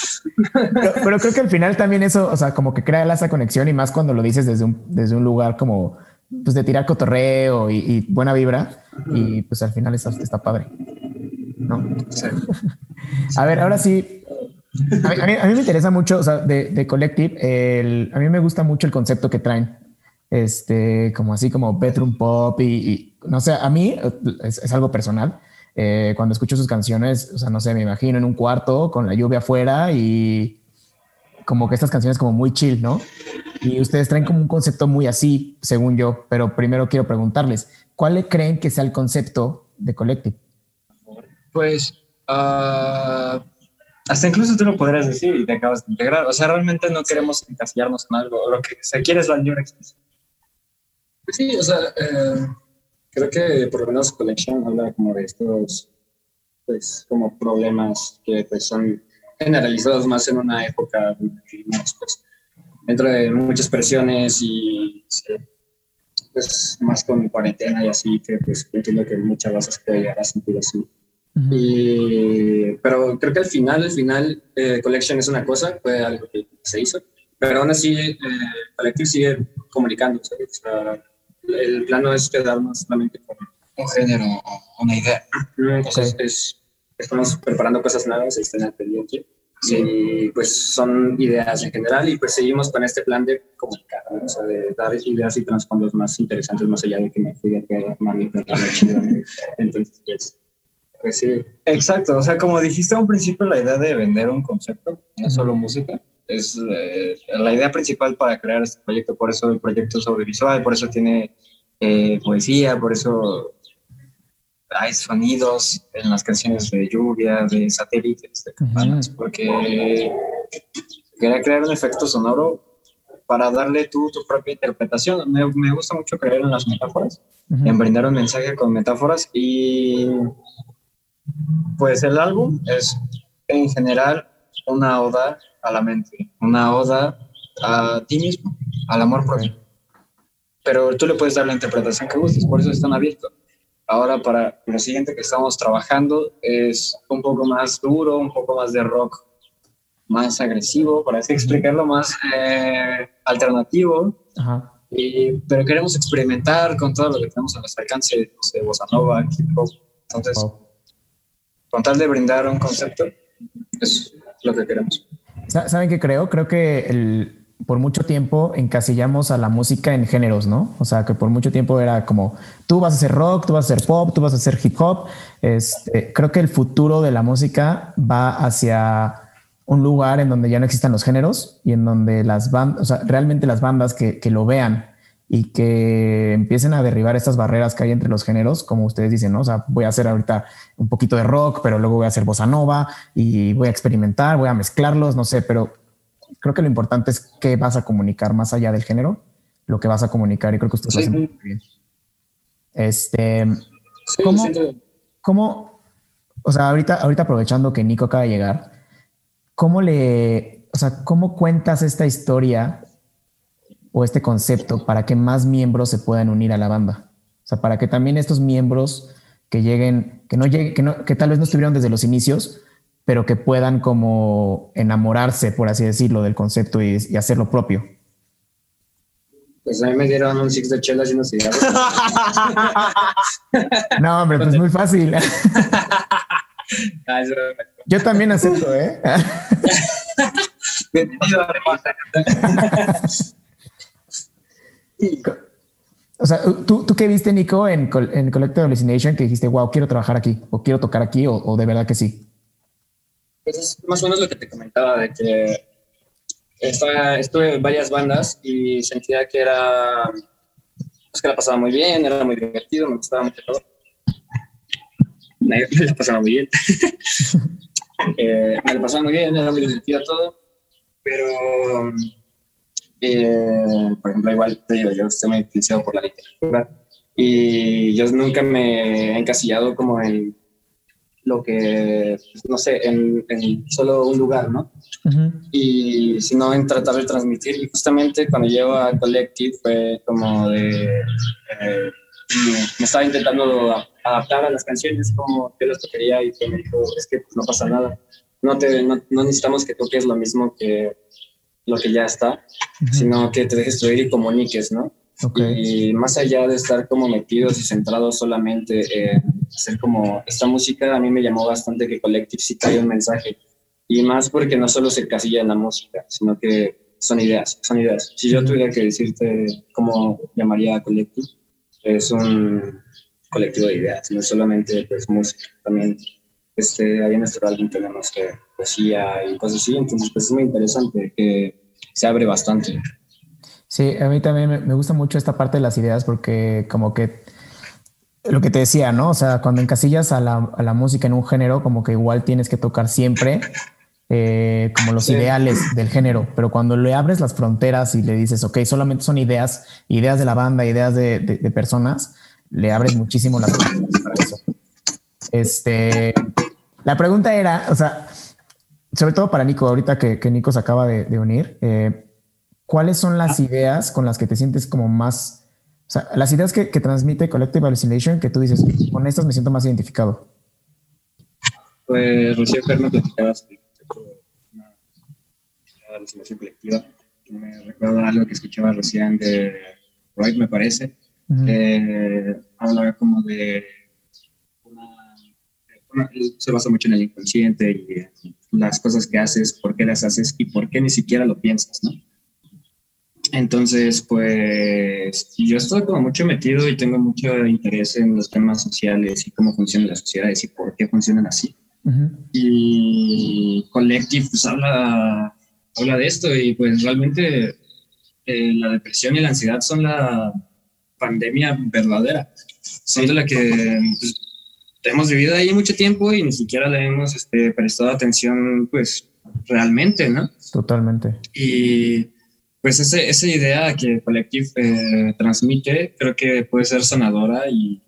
[SPEAKER 1] Pero, pero, creo que al final también eso, o sea, como que crea esa conexión y más cuando lo dices desde un, desde un lugar como pues de tirar cotorreo y, y buena vibra y pues al final está, está padre. ¿No?
[SPEAKER 2] Sí.
[SPEAKER 1] A ver, ahora sí. A mí, a mí, a mí me interesa mucho, o sea, de, de Collective, el, a mí me gusta mucho el concepto que traen este, como así como bedroom pop y, y no sé, a mí es, algo personal. Eh, cuando escucho sus canciones, o sea, no sé, me imagino en un cuarto con la lluvia afuera y como que estas canciones como muy chill, ¿no? Y ustedes traen como un concepto muy así, según yo, pero primero quiero preguntarles, ¿cuál creen que sea el concepto de Collective?
[SPEAKER 4] Pues uh, hasta incluso tú lo podrías decir y te acabas de integrar. O sea, realmente no queremos encasillarnos en algo. Lo que se quiere es la libre expresión.
[SPEAKER 2] Pues sí, o sea, eh, creo que por lo menos Collection habla como de estos, pues, como problemas que pues son generalizados más en una época pues, dentro de muchas presiones y pues más con cuarentena y así, que pues entiendo que muchas veces puede llegar a sentir así. y, pero creo que al final, al final, eh, Collection es una cosa, fue algo que se hizo, pero aún así eh, Collective sigue comunicando, O sea, el plano es quedarnos solamente con
[SPEAKER 4] un género o una idea.
[SPEAKER 2] Entonces, es, estamos preparando cosas nuevas, están al pendiente. Y pues son ideas en general y pues seguimos con este plan de comunicar, o sea, de dar ideas y trasfondos más interesantes más allá de que me fui a que mami, Entonces, pues, pues, sí.
[SPEAKER 4] Exacto, o sea, como dijiste a un principio, la idea de vender un concepto, no solo música, es eh, la idea principal para crear este proyecto. Por eso el proyecto es audiovisual, por eso tiene eh, poesía, por eso hay sonidos en las canciones de lluvia, de satélites, de campanas, porque quería crear un efecto sonoro para darle tú tu propia interpretación. Me, me gusta mucho creer en las metáforas, en brindar un mensaje con metáforas y pues el álbum es en general una oda a la mente, una oda a ti mismo, al amor propio. Pero tú le puedes dar la interpretación que gustes, por eso están abiertos. Ahora para lo siguiente que estamos trabajando es un poco más duro, un poco más de rock, más agresivo, para así explicarlo, más eh, alternativo. Y, pero queremos experimentar con todo lo que tenemos a nuestro alcance, de bossa nova, hip hop. Entonces, con tal de brindar un concepto, es lo que queremos.
[SPEAKER 1] ¿Saben qué creo? Creo que el, por mucho tiempo encasillamos a la música en géneros, ¿no? O sea, que por mucho tiempo era como, tú vas a hacer rock, tú vas a hacer pop, tú vas a hacer hip hop. Este, creo que el futuro de la música va hacia un lugar en donde ya no existan los géneros y en donde las bandas, o sea, realmente las bandas que, que, lo vean y que empiecen a derribar estas barreras que hay entre los géneros, como ustedes dicen, ¿no? O sea, voy a hacer ahorita un poquito de rock, pero luego voy a hacer bossa nova y voy a experimentar, voy a mezclarlos, no sé, pero creo que lo importante es qué vas a comunicar más allá del género, lo que vas a comunicar y creo que usted lo hace muy bien. Este, ¿cómo, ¿cómo, o sea, ahorita, ahorita aprovechando que Nico acaba de llegar, ¿cómo le, o sea, cómo cuentas esta historia o este concepto para que más miembros se puedan unir a la banda? O sea, para que también estos miembros que lleguen, que no lleguen, que, no, que tal vez no estuvieron desde los inicios, pero que puedan como enamorarse, por así decirlo, del concepto y, y hacer lo propio.
[SPEAKER 2] Pues a mí me dieron un six de chelas y unos cigarros.
[SPEAKER 1] no, hombre, pues muy fácil. Ah, Yo también acepto, ¿eh? o sea, ¿tú, ¿tú qué viste, Nico, en, en Collective Hallucination que dijiste, wow, quiero trabajar aquí, o quiero tocar aquí, o, o de verdad que sí?
[SPEAKER 2] Pues es más o menos lo que te comentaba, de que estaba, estuve en varias bandas y sentía que era, pues que la pasaba muy bien, era muy divertido, me gustaba mucho todo. Me la pasaba muy bien. eh, me la pasaba muy bien, era muy divertido todo, pero, eh, por ejemplo, igual te digo, yo estoy muy influenciado por la literatura y yo nunca me he encasillado como en lo que, no sé, en, solo un lugar, ¿no? Y sino en tratar de transmitir. Y justamente cuando llego a Collective fue como de... Eh, me estaba intentando adaptar a las canciones como que las tocaría y que me dijo, es que no pasa nada. No, te, no, necesitamos que toques lo mismo que lo que ya está, sino que te dejes fluir y comuniques, ¿no? Y más allá de estar como metidos y centrados solamente en hacer como esta música, a mí me llamó bastante que Collective sí trae un mensaje. Y más porque no solo se casilla en la música, sino que son ideas, son ideas. Si yo tuviera que decirte cómo llamaría a Collective, es un, colectivo de ideas, no solamente pues música, también este, ahí en nuestro álbum tenemos que poesía y cosas así, entonces pues es muy interesante que se abre bastante.
[SPEAKER 1] Sí, a mí también me gusta mucho esta parte de las ideas porque como que lo que te decía, ¿no? O sea, cuando encasillas a la, a la música en un género, como que igual tienes que tocar siempre eh, como los ideales del género, pero cuando le abres las fronteras y le dices, ok, solamente son ideas, ideas de la banda, ideas de, de, personas, le abres muchísimo las fronteras para eso. Este, la pregunta era, o sea, sobre todo para Nico, ahorita que, que Nico se acaba de, de unir, eh, ¿cuáles son las ideas con las que te sientes como más o sea, las ideas que, que transmite Collective Hallucination, que tú dices, con estas me siento más identificado.
[SPEAKER 2] Pues recién Fer me platicabas una alucinación colectiva. Me recuerda algo que escuchaba recién de Freud, me parece. eh, hablaba como de una, se basa mucho en el inconsciente y las cosas que haces, por qué las haces y por qué ni siquiera lo piensas, ¿no? Entonces, pues yo estoy como mucho metido y tengo mucho interés en los temas sociales y cómo funcionan las sociedades y por qué funcionan así. Y Collective pues habla, habla de esto y pues realmente eh, la depresión y la ansiedad son la pandemia verdadera. Son de la que pues, hemos vivido ahí mucho tiempo y ni siquiera le hemos este, prestado atención pues realmente, ¿no?
[SPEAKER 1] Totalmente.
[SPEAKER 2] Y pues ese, esa idea que Collective eh, transmite creo que puede ser sanadora y,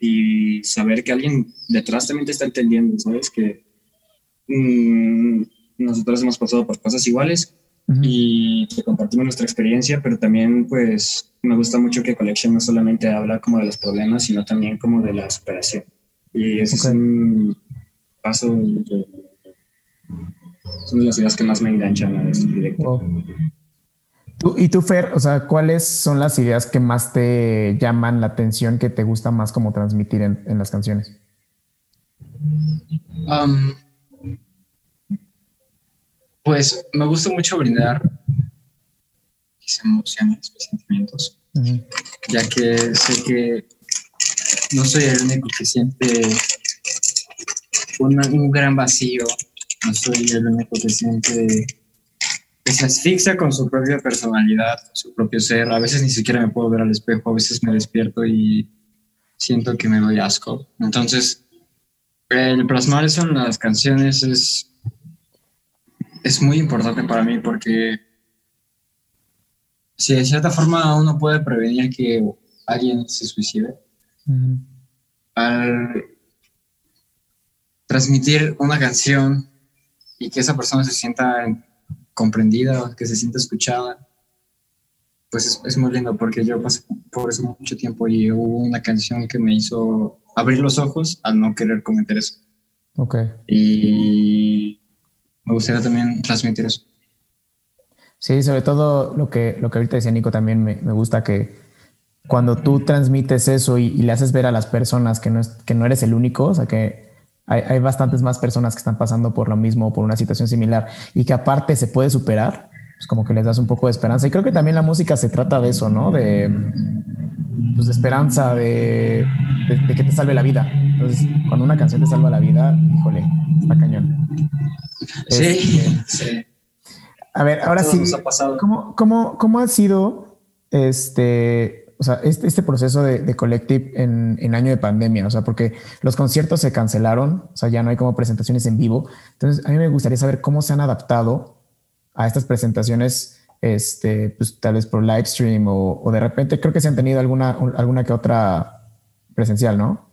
[SPEAKER 2] y, saber que alguien detrás también te está entendiendo, ¿sabes? Que mmm, nosotros hemos pasado por cosas iguales uh -huh. y que compartimos nuestra experiencia, pero también pues me gusta mucho que Collection no solamente habla como de los problemas, sino también como de la superación. Y ese okay. es un paso de, son de las ideas que más me enganchan a este proyecto. Wow.
[SPEAKER 1] Tú, y tú, Fer, o sea, ¿cuáles son las ideas que más te llaman la atención, que te gusta más como transmitir en, en las canciones?
[SPEAKER 4] Um, pues me gusta mucho brindar mis emociones, mis sentimientos, uh -huh. ya que sé que no soy el único que siente un, un gran vacío, no soy el único que siente que se asfixia con su propia personalidad, su propio ser. A veces ni siquiera me puedo ver al espejo, a veces me despierto y siento que me doy asco. Entonces, el plasmar eso en las canciones es, es muy importante para mí porque si de cierta forma uno puede prevenir que alguien se suicide, uh -huh. al transmitir una canción y que esa persona se sienta comprendida, que se sienta escuchada, pues es, es, muy lindo porque yo pasé por eso mucho tiempo y hubo una canción que me hizo abrir los ojos al no querer cometer eso.
[SPEAKER 1] Ok.
[SPEAKER 4] Y me gustaría también transmitir eso.
[SPEAKER 1] Sí, sobre todo lo que, lo que ahorita decía Nico también me, me gusta que cuando tú transmites eso y, y, le haces ver a las personas que no, es, que no eres el único, o sea, que hay, hay, bastantes más personas que están pasando por lo mismo, por una situación similar y que aparte se puede superar, pues como que les das un poco de esperanza. Y creo que también la música se trata de eso, ¿no? De, pues de esperanza, de, de, de, que te salve la vida. Entonces, cuando una canción te salva la vida, híjole, está cañón.
[SPEAKER 4] Sí, este, sí.
[SPEAKER 1] A ver, ahora Todo sí, ¿cómo, cómo, ¿cómo ha sido este o sea, este, este proceso de, de Collective en, en, año de pandemia, o sea, porque los conciertos se cancelaron, o sea, ya no hay como presentaciones en vivo. Entonces, a mí me gustaría saber cómo se han adaptado a estas presentaciones, este, pues tal vez por live stream o, o de repente creo que se han tenido alguna, alguna que otra presencial, ¿no?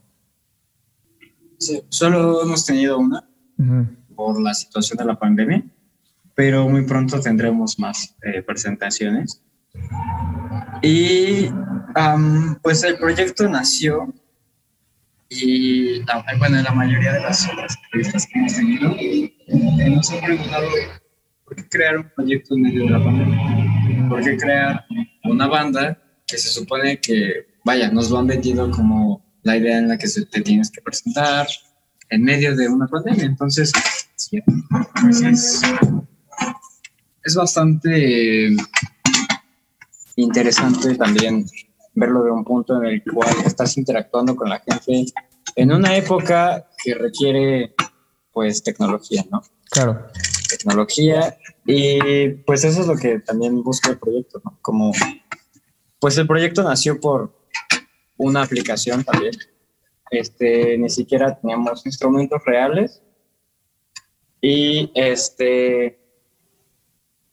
[SPEAKER 4] Sí, solo hemos tenido una uh -huh. por la situación de la pandemia, pero muy pronto tendremos más eh, presentaciones. Y um, pues el proyecto nació y la, bueno, la mayoría de las otras entrevistas que hemos tenido eh, nos han preguntado por qué crear un proyecto en medio de la pandemia, por qué crear una banda que se supone que, vaya, nos lo han vendido como la idea en la que te tienes que presentar en medio de una pandemia. Entonces, pues es, es bastante interesante también verlo de un punto en el cual estás interactuando con la gente en una época que requiere pues tecnología, ¿no?
[SPEAKER 1] Claro.
[SPEAKER 4] Tecnología y pues eso es lo que también busca el proyecto, ¿no? Como pues el proyecto nació por una aplicación también. Este, ni siquiera teníamos instrumentos reales y este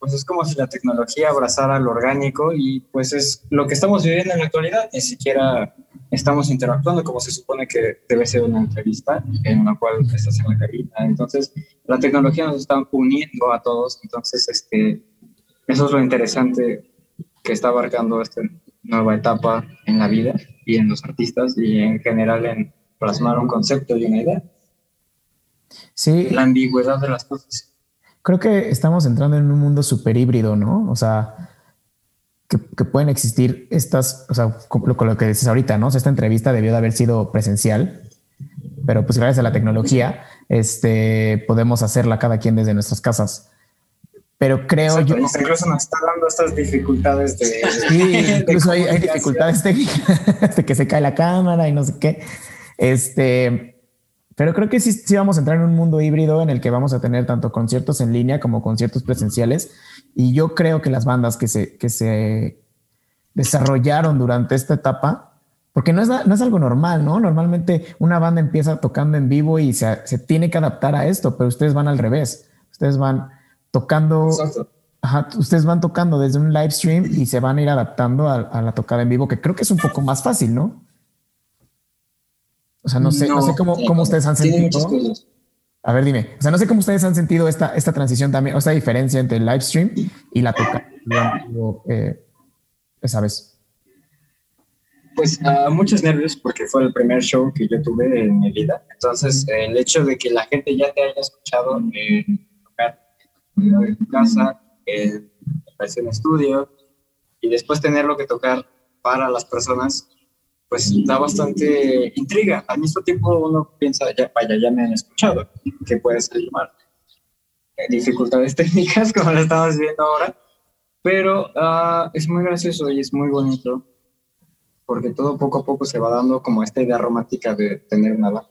[SPEAKER 4] pues es como si la tecnología abrazara lo orgánico y pues es lo que estamos viviendo en la actualidad. Ni siquiera estamos interactuando como se supone que debe ser una entrevista en la cual estás en la cabina. Entonces, la tecnología nos está uniendo a todos. Entonces, este, eso es lo interesante que está abarcando esta nueva etapa en la vida y en los artistas y en general en plasmar un concepto y una idea.
[SPEAKER 1] Sí.
[SPEAKER 4] La ambigüedad de las cosas
[SPEAKER 1] creo que estamos entrando en un mundo súper híbrido, ¿no? O sea, que, pueden existir estas, o sea, con lo, que dices ahorita, ¿no? O sea, esta entrevista debió de haber sido presencial, pero pues gracias a la tecnología, este, podemos hacerla cada quien desde nuestras casas. Pero creo yo.
[SPEAKER 4] Incluso nos está dando estas dificultades de.
[SPEAKER 1] Sí, incluso hay, hay, dificultades técnicas de que se cae la cámara y no sé qué. Este, pero creo que sí, sí vamos a entrar en un mundo híbrido en el que vamos a tener tanto conciertos en línea como conciertos presenciales. Y yo creo que las bandas que se, que se desarrollaron durante esta etapa, porque no es, no es algo normal, ¿no? Normalmente una banda empieza tocando en vivo y se, se tiene que adaptar a esto, pero ustedes van al revés. Ustedes van tocando... Ajá, ustedes van tocando desde un live stream y se van a ir adaptando a, a la tocada en vivo, que creo que es un poco más fácil, ¿no? O sea, no sé, no, sé cómo, cómo ustedes han sentido. A ver, dime. O sea, no sé cómo ustedes han sentido esta, esta transición también, o esta diferencia entre el live stream y la toca. Eh, esa vez.
[SPEAKER 4] Pues uh, muchos nervios porque fue el primer show que yo tuve en mi vida. Entonces, el hecho de que la gente ya te haya escuchado tocar en tu casa, en en estudio, y después tenerlo que tocar para las personas pues da bastante intriga. Al mismo tiempo uno piensa, ya, vaya, ya me han escuchado, que puede ser llamar eh, dificultades técnicas como lo estamos viendo ahora, pero uh, es muy gracioso y es muy bonito porque todo poco a poco se va dando como esta idea romántica de tener nada.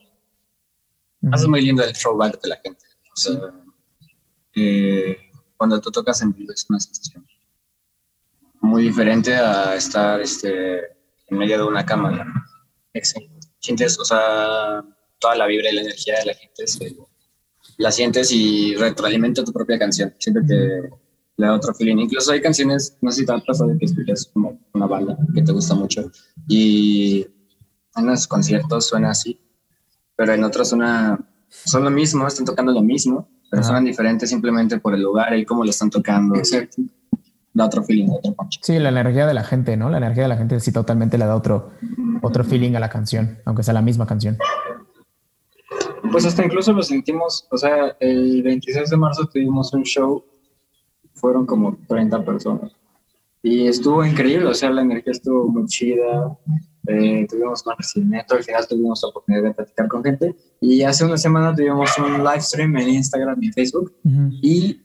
[SPEAKER 2] Es muy lindo el throwback de la gente. O sea, eh, cuando tú tocas en vivo es una sensación muy diferente a estar este, en medio de una cámara. Sientes, o sea, toda la vibra y la energía de la gente, la sientes y retroalimenta tu propia canción. Que le da otro feeling. Incluso hay canciones, no sé si te ha pasado que escuchas como una banda que te gusta mucho y en los conciertos suena así, pero en otros suena, son lo mismo, están tocando lo mismo, pero suenan diferentes simplemente por el lugar y cómo lo están tocando. Exacto da otro feeling, otro punch.
[SPEAKER 1] Sí, la energía de la gente, ¿no? La energía de la gente sí totalmente le da otro, otro feeling a la canción, aunque sea la misma canción.
[SPEAKER 4] Pues hasta incluso lo sentimos, o sea, el 26 de marzo tuvimos un show, fueron como 30 personas. Y estuvo increíble, o sea, la energía estuvo muy chida, eh, tuvimos más recibimiento, al final tuvimos la oportunidad de platicar con gente. Y hace una semana tuvimos un live stream en Instagram y Facebook. Y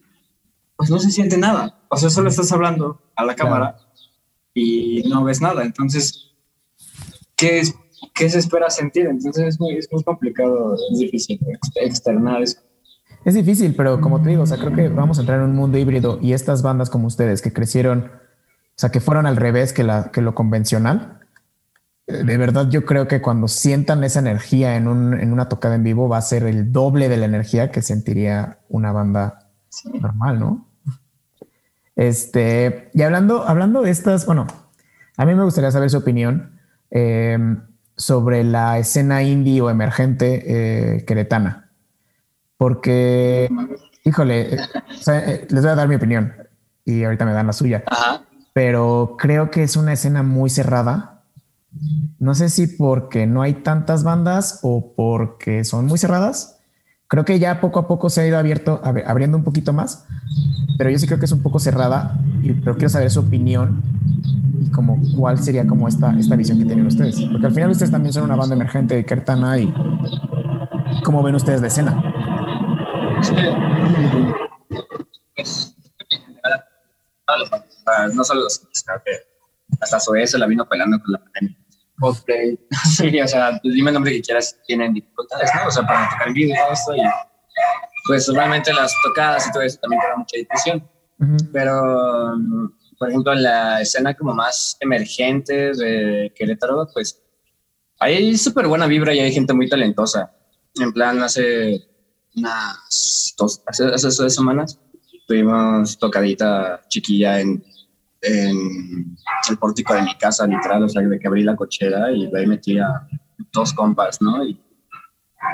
[SPEAKER 4] pues no se siente nada. O sea, solo estás hablando a la cámara y no ves nada. Entonces, ¿qué, es, ¿qué se espera sentir? Entonces es muy, es muy complicado, es difícil externar eso.
[SPEAKER 1] Es difícil, pero como te digo, o sea, creo que vamos a entrar en un mundo híbrido y estas bandas como ustedes que crecieron, o sea, que fueron al revés que, la, que lo convencional, eh, de verdad yo creo que cuando sientan esa energía en, un, en una tocada en vivo va a ser el doble de la energía que sentiría una banda normal, ¿no? Este, y hablando, hablando de estas, bueno, a mí me gustaría saber su opinión em, sobre la escena indie o emergente eh, queretana. Porque, híjole, eh, les voy a dar mi opinión y ahorita me dan la suya. Pero creo que es una escena muy cerrada. No sé si porque no hay tantas bandas o porque son muy cerradas Creo que ya poco a poco se ha ido abierto, abriendo un poquito más, pero yo sí creo que es un poco cerrada, y, pero quiero saber su opinión y como cuál sería como esta, esta visión que tienen ustedes. Porque al final ustedes también son una banda emergente de Kertana y ¿cómo ven ustedes la escena?
[SPEAKER 2] no solo los hasta Zoé se la vino pelando con la pandemia. Coldplay. sí, o sea, pues dime el nombre que quieras, tienen dificultades, ¿no? O sea, para tocar en vivo y todo esto. Y pues realmente las tocadas y todo eso también tienen mucha difusión. Pero, por ejemplo, en la escena como más emergente de Querétaro, pues hay súper buena vibra y hay gente muy talentosa. En plan, hace unas dos, hace, hace dos semanas tuvimos tocadita chiquilla en en el pórtico de mi casa, literal, o sea, de que abrí la cochera y ahí metí a dos compas, ¿no? Y,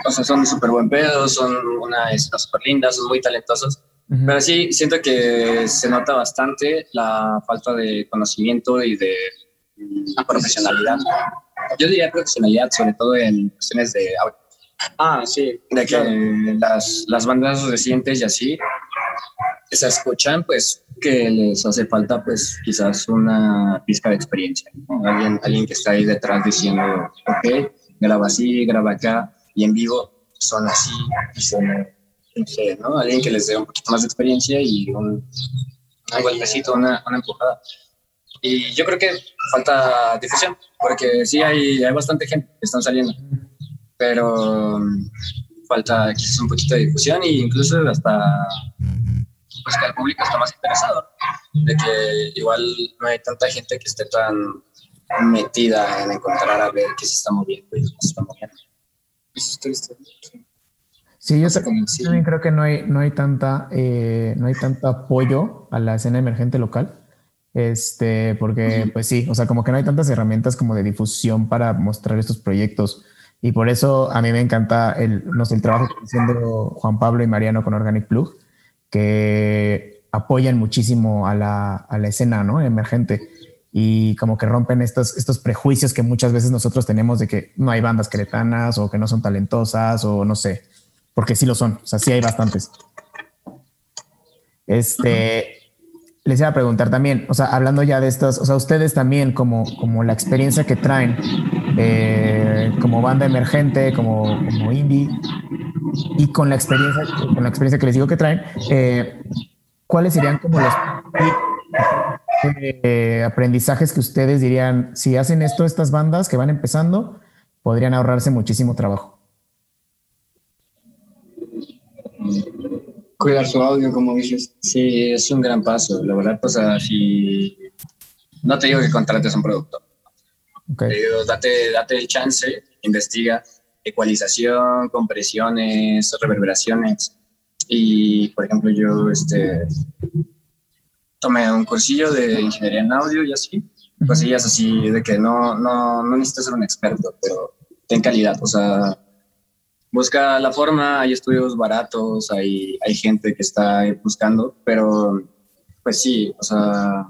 [SPEAKER 2] o sea, son súper buen pedo, son una escena súper linda, son muy talentosos. Pero sí, siento que se nota bastante la falta de conocimiento y de profesionalidad. Yo diría profesionalidad, sobre todo en cuestiones de.
[SPEAKER 4] Ah, sí.
[SPEAKER 2] De que las, las bandas recientes y así se escuchan, pues que les hace falta pues quizás una pizca de experiencia, alguien, alguien que está ahí detrás diciendo, ok, graba así, graba acá, y en vivo son así, y son, no ¿no? Alguien que les dé un poquito más de experiencia y un, un golpecito, una, una empujada. Y yo creo que falta difusión, porque sí hay, hay bastante gente que están saliendo, pero falta quizás un poquito de difusión e incluso hasta pues que el público está más interesado, de que igual no hay tanta gente que esté tan metida en encontrar a ver qué se está moviendo y se está moviendo. Eso es triste.
[SPEAKER 1] Sí, yo también creo que no hay, no hay tanta, eh, no hay tanto apoyo a la escena emergente local. Este, porque, pues sí, o sea, como que no hay tantas herramientas como de difusión para mostrar estos proyectos. Y por eso a mí me encanta el, no sé, el trabajo que están haciendo Juan Pablo y Mariano con Organic Plug, que apoyan muchísimo a la, a la escena ¿no? emergente y como que rompen estos, estos prejuicios que muchas veces nosotros tenemos de que no hay bandas queretanas o que no son talentosas o no sé, porque sí lo son, o sea, sí hay bastantes. Este, les iba a preguntar también, o sea, hablando ya de estos, o sea, ustedes también como, como la experiencia que traen eh, como banda emergente, como, como indie, y con la experiencia, con la experiencia que les digo que traen, eh, ¿cuáles serían como los eh, aprendizajes que ustedes dirían, si hacen esto estas bandas que van empezando, podrían ahorrarse muchísimo trabajo?
[SPEAKER 2] Cuidar su audio, como dices. Sí, es un gran paso. La verdad, pues, si no te digo que contrates a un productor. Okay. date, date el chance, investiga, ecualización, compresiones, reverberaciones. Y, por ejemplo, yo este, tomé un cursillo de ingeniería en audio y así. Cosillas así de que no, no, no necesitas ser un experto, pero ten calidad. O sea, busca la forma, hay estudios baratos, hay, hay gente que está buscando, pero pues sí, o sea,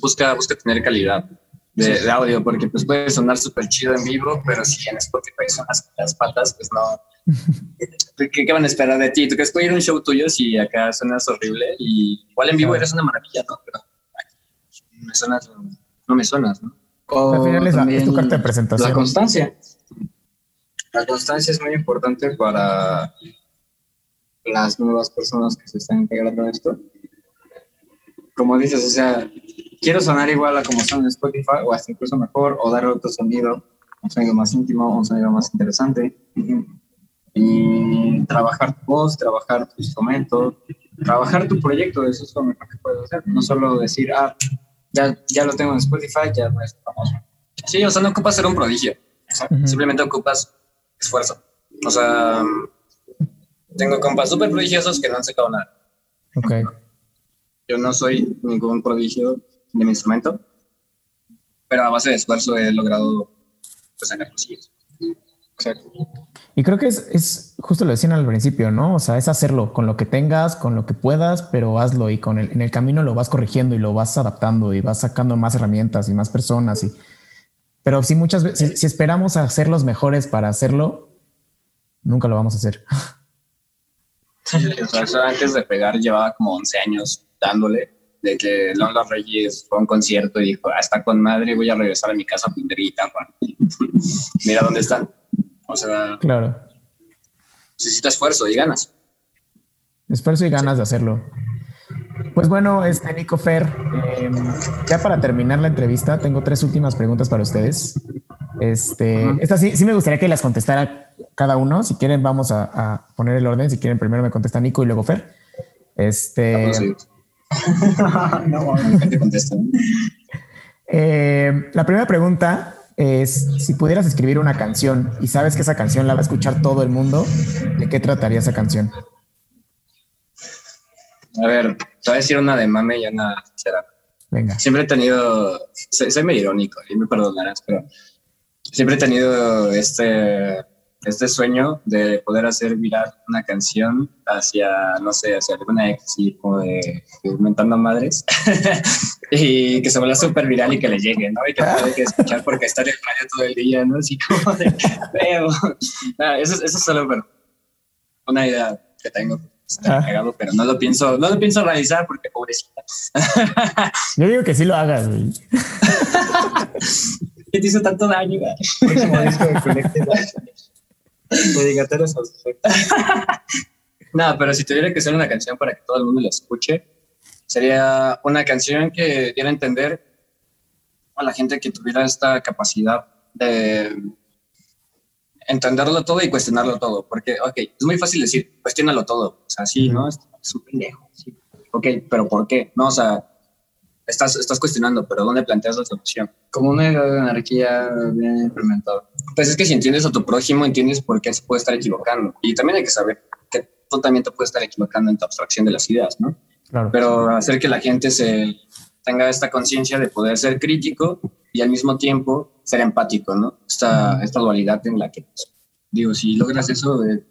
[SPEAKER 2] busca, busca tener calidad de, audio, porque pues puede sonar súper chido en vivo, pero si en Spotify son las, patas, pues no. ¿Qué, van a esperar de ti? ¿Tú crees que ir a un show tuyo si acá suenas horrible? Y igual en vivo eres una maravilla, ¿no? Pero me suenas, no me suenas, ¿no?
[SPEAKER 1] Al final es, tu carta de presentación.
[SPEAKER 4] La constancia. La constancia es muy importante para las nuevas personas que se están integrando en esto. Como dices, o sea, quiero sonar igual a como son en Spotify o hasta incluso mejor o dar otro sonido, un sonido más íntimo, un sonido más interesante. Y trabajar tu voz, trabajar tu instrumento, trabajar tu proyecto, eso es lo mejor que puedes hacer. No solo decir, ah, ya, ya lo tengo en Spotify, ya no es famoso.
[SPEAKER 2] Sí, o sea, no ocupas ser un prodigio. Simplemente ocupas esfuerzo. O sea, tengo compas súper prodigiosos que no han sacado nada.
[SPEAKER 1] Ok.
[SPEAKER 2] Yo no soy ningún prodigio de mi instrumento, pero a base de esfuerzo he logrado pues, sacar cosillas.
[SPEAKER 1] Exacto. Y creo que es, es, justo lo decían al principio, ¿no? O sea, es hacerlo con lo que tengas, con lo que puedas, pero hazlo y con el, en el camino lo vas corrigiendo y lo vas adaptando y vas sacando más herramientas y más personas. Y, pero si muchas veces, si, esperamos a ser los mejores para hacerlo, nunca lo vamos a hacer.
[SPEAKER 2] antes de pegar llevaba como 11 años dándole de que Lola Reyes fue a un concierto y dijo, hasta con madre voy a regresar a mi casa a aprender guitarra. Mira dónde están. O sea,
[SPEAKER 1] claro.
[SPEAKER 2] necesita esfuerzo y ganas.
[SPEAKER 1] Esfuerzo y ganas de hacerlo. Pues bueno, este Nico Fer, em, ya para terminar la entrevista, tengo tres últimas preguntas para ustedes. Este, esta sí, sí me gustaría que las contestara cada uno. Si quieren, vamos a, poner el orden. Si quieren, primero me contesta Nico y luego Fer. Este. no, te contestan. Eh, la primera pregunta es: si pudieras escribir una canción y sabes que esa canción la va a escuchar todo el mundo, ¿de qué trataría esa canción?
[SPEAKER 2] A ver, te voy a decir una de mame y una sincera. Venga. Siempre he tenido, soy, soy medio irónico y me perdonarás, pero siempre he tenido este, este sueño de poder hacer viral una canción hacia, no sé, hacia alguna ex, como de, aumentando madres, y que se vuelva súper viral y que le llegue, ¿no? Y que puede que escuchar porque está en el radio todo el día, ¿no? Así como de, veo. eso, eso es solo una idea que tengo. Está cagado, pero no lo pienso, no lo pienso realizar porque pobrecita.
[SPEAKER 1] Yo digo que sí lo hagas, güey.
[SPEAKER 2] ¿Qué te hizo tanto daño, güey? No, pero si tuviera que ser una canción para que todo el mundo la escuche, sería una canción que diera a entender a la gente que tuviera esta capacidad de entenderlo todo y cuestionarlo todo. Porque, ok, es muy fácil decir, cuestionalo todo. O sea, sí, ¿no? Es, un pendejo. Sí. Ok, pero ¿por qué? No, o sea, estás, estás cuestionando, pero ¿dónde planteas la solución?
[SPEAKER 4] Como una idea de anarquía bien implementada.
[SPEAKER 2] Pues es que si entiendes a tu prójimo, entiendes por qué se puede estar equivocando. Y también hay que saber que tú también te puedes estar equivocando en tu abstracción de las ideas, ¿no? Claro. Pero hacer que la gente se tenga esta conciencia de poder ser crítico y al mismo tiempo ser empático, ¿no? Esta, esta dualidad en la que, pues, digo, si logras eso, de,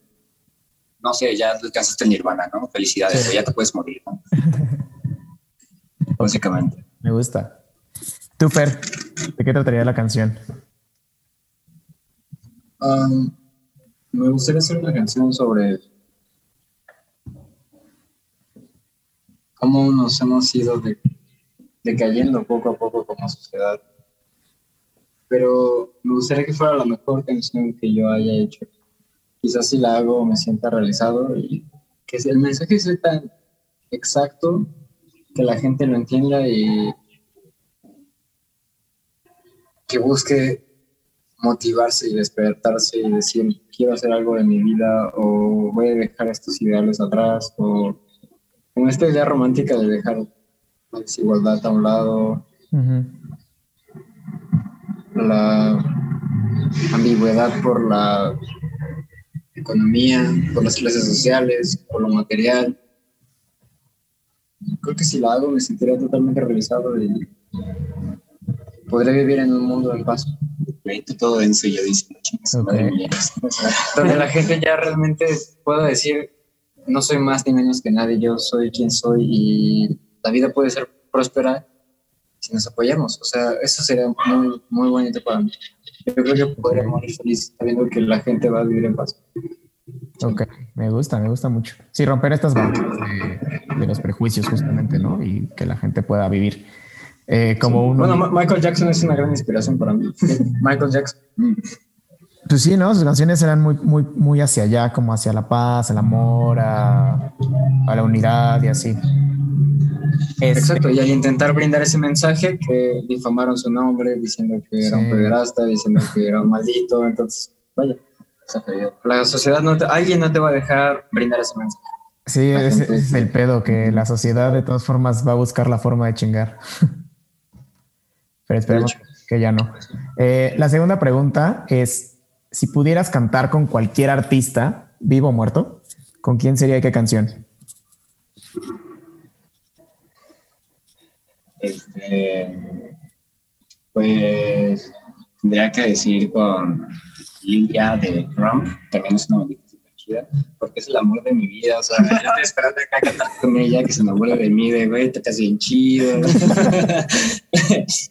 [SPEAKER 2] no sé, ya alcanzaste el nirvana, ¿no? Felicidades, ya te puedes morir, ¿no? Básicamente.
[SPEAKER 1] Me gusta. Tú, Fer, ¿de qué trataría la canción?
[SPEAKER 4] Um, me gustaría hacer una canción sobre cómo nos hemos ido decayendo poco a poco como sociedad. Pero me gustaría que fuera la mejor canción que yo haya hecho. Quizás si la hago me sienta realizado y que el mensaje sea tan exacto que la gente lo entienda y que busque motivarse y despertarse y decir, quiero hacer algo de mi vida o voy a dejar estos ideales atrás o con esta idea romántica de dejar la desigualdad a un lado, la ambigüedad por la economía, por las clases sociales, por lo material. Creo que si lo hago me sentiría totalmente realizado y podré vivir en un mundo en paz
[SPEAKER 2] todo. Okay.
[SPEAKER 4] donde la gente ya realmente pueda decir, no soy más ni menos que nadie, yo soy quien soy y la vida puede ser próspera si nos apoyamos. O sea, eso sería muy, muy bonito para mí. Yo creo que podría morir feliz sabiendo que la gente va a vivir en paz.
[SPEAKER 1] Ok, me gusta, me gusta mucho. Sí, romper estas barreras de, de, los prejuicios justamente, ¿no? Y que la gente pueda vivir eh, como
[SPEAKER 4] Bueno, Michael Jackson es una gran inspiración para mí. Michael Jackson.
[SPEAKER 1] Pues sí, ¿no? Sus canciones eran muy, muy, muy hacia allá, como hacia la paz, el amor, a, la unidad y así.
[SPEAKER 4] Exacto, y al intentar brindar ese mensaje que difamaron su nombre diciendo que era un pederasta, diciendo que era un maldito, entonces, vaya, la sociedad no te, alguien no te va a dejar brindar ese mensaje.
[SPEAKER 1] Sí, ese es el pedo, que la sociedad de todas formas va a buscar la forma de chingar. pero esperemos que ya no. Eh, la segunda pregunta es, si pudieras cantar con cualquier artista, vivo o muerto, ¿con quién sería y qué canción?
[SPEAKER 2] Este, pues tendría que decir con Lilia de Trump, también es una porque es el amor de mi vida, o sea, yo estoy esperando acá cantar con ella, que se enamore de mí, de güey, te hace bien chido.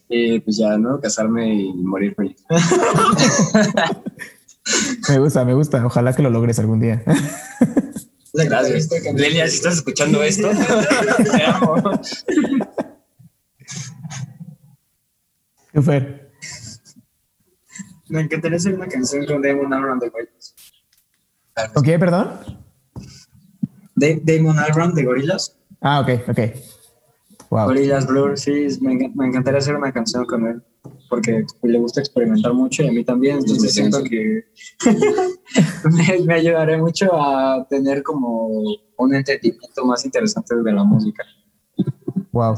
[SPEAKER 2] y pues ya, ¿no? Casarme y morir feliz.
[SPEAKER 1] me gusta, me gusta. Ojalá que lo logres algún día.
[SPEAKER 2] Gracias. Lelia, si estás escuchando esto, te amo.
[SPEAKER 1] ¿Qué fue?
[SPEAKER 4] Me encantaría hacer una canción con Damon Albarn de
[SPEAKER 1] ¿Con qué, perdón?
[SPEAKER 4] Damon Albarn de Gorilas.
[SPEAKER 1] Ah, ok, ok.
[SPEAKER 4] Wow. Gorillaz Blur, sí, me, me, encantaría hacer una canción con él, porque le gusta experimentar mucho y a mí también, entonces siento que me, me, ayudaré mucho a tener como un entendimiento más interesante de la música.
[SPEAKER 1] Wow.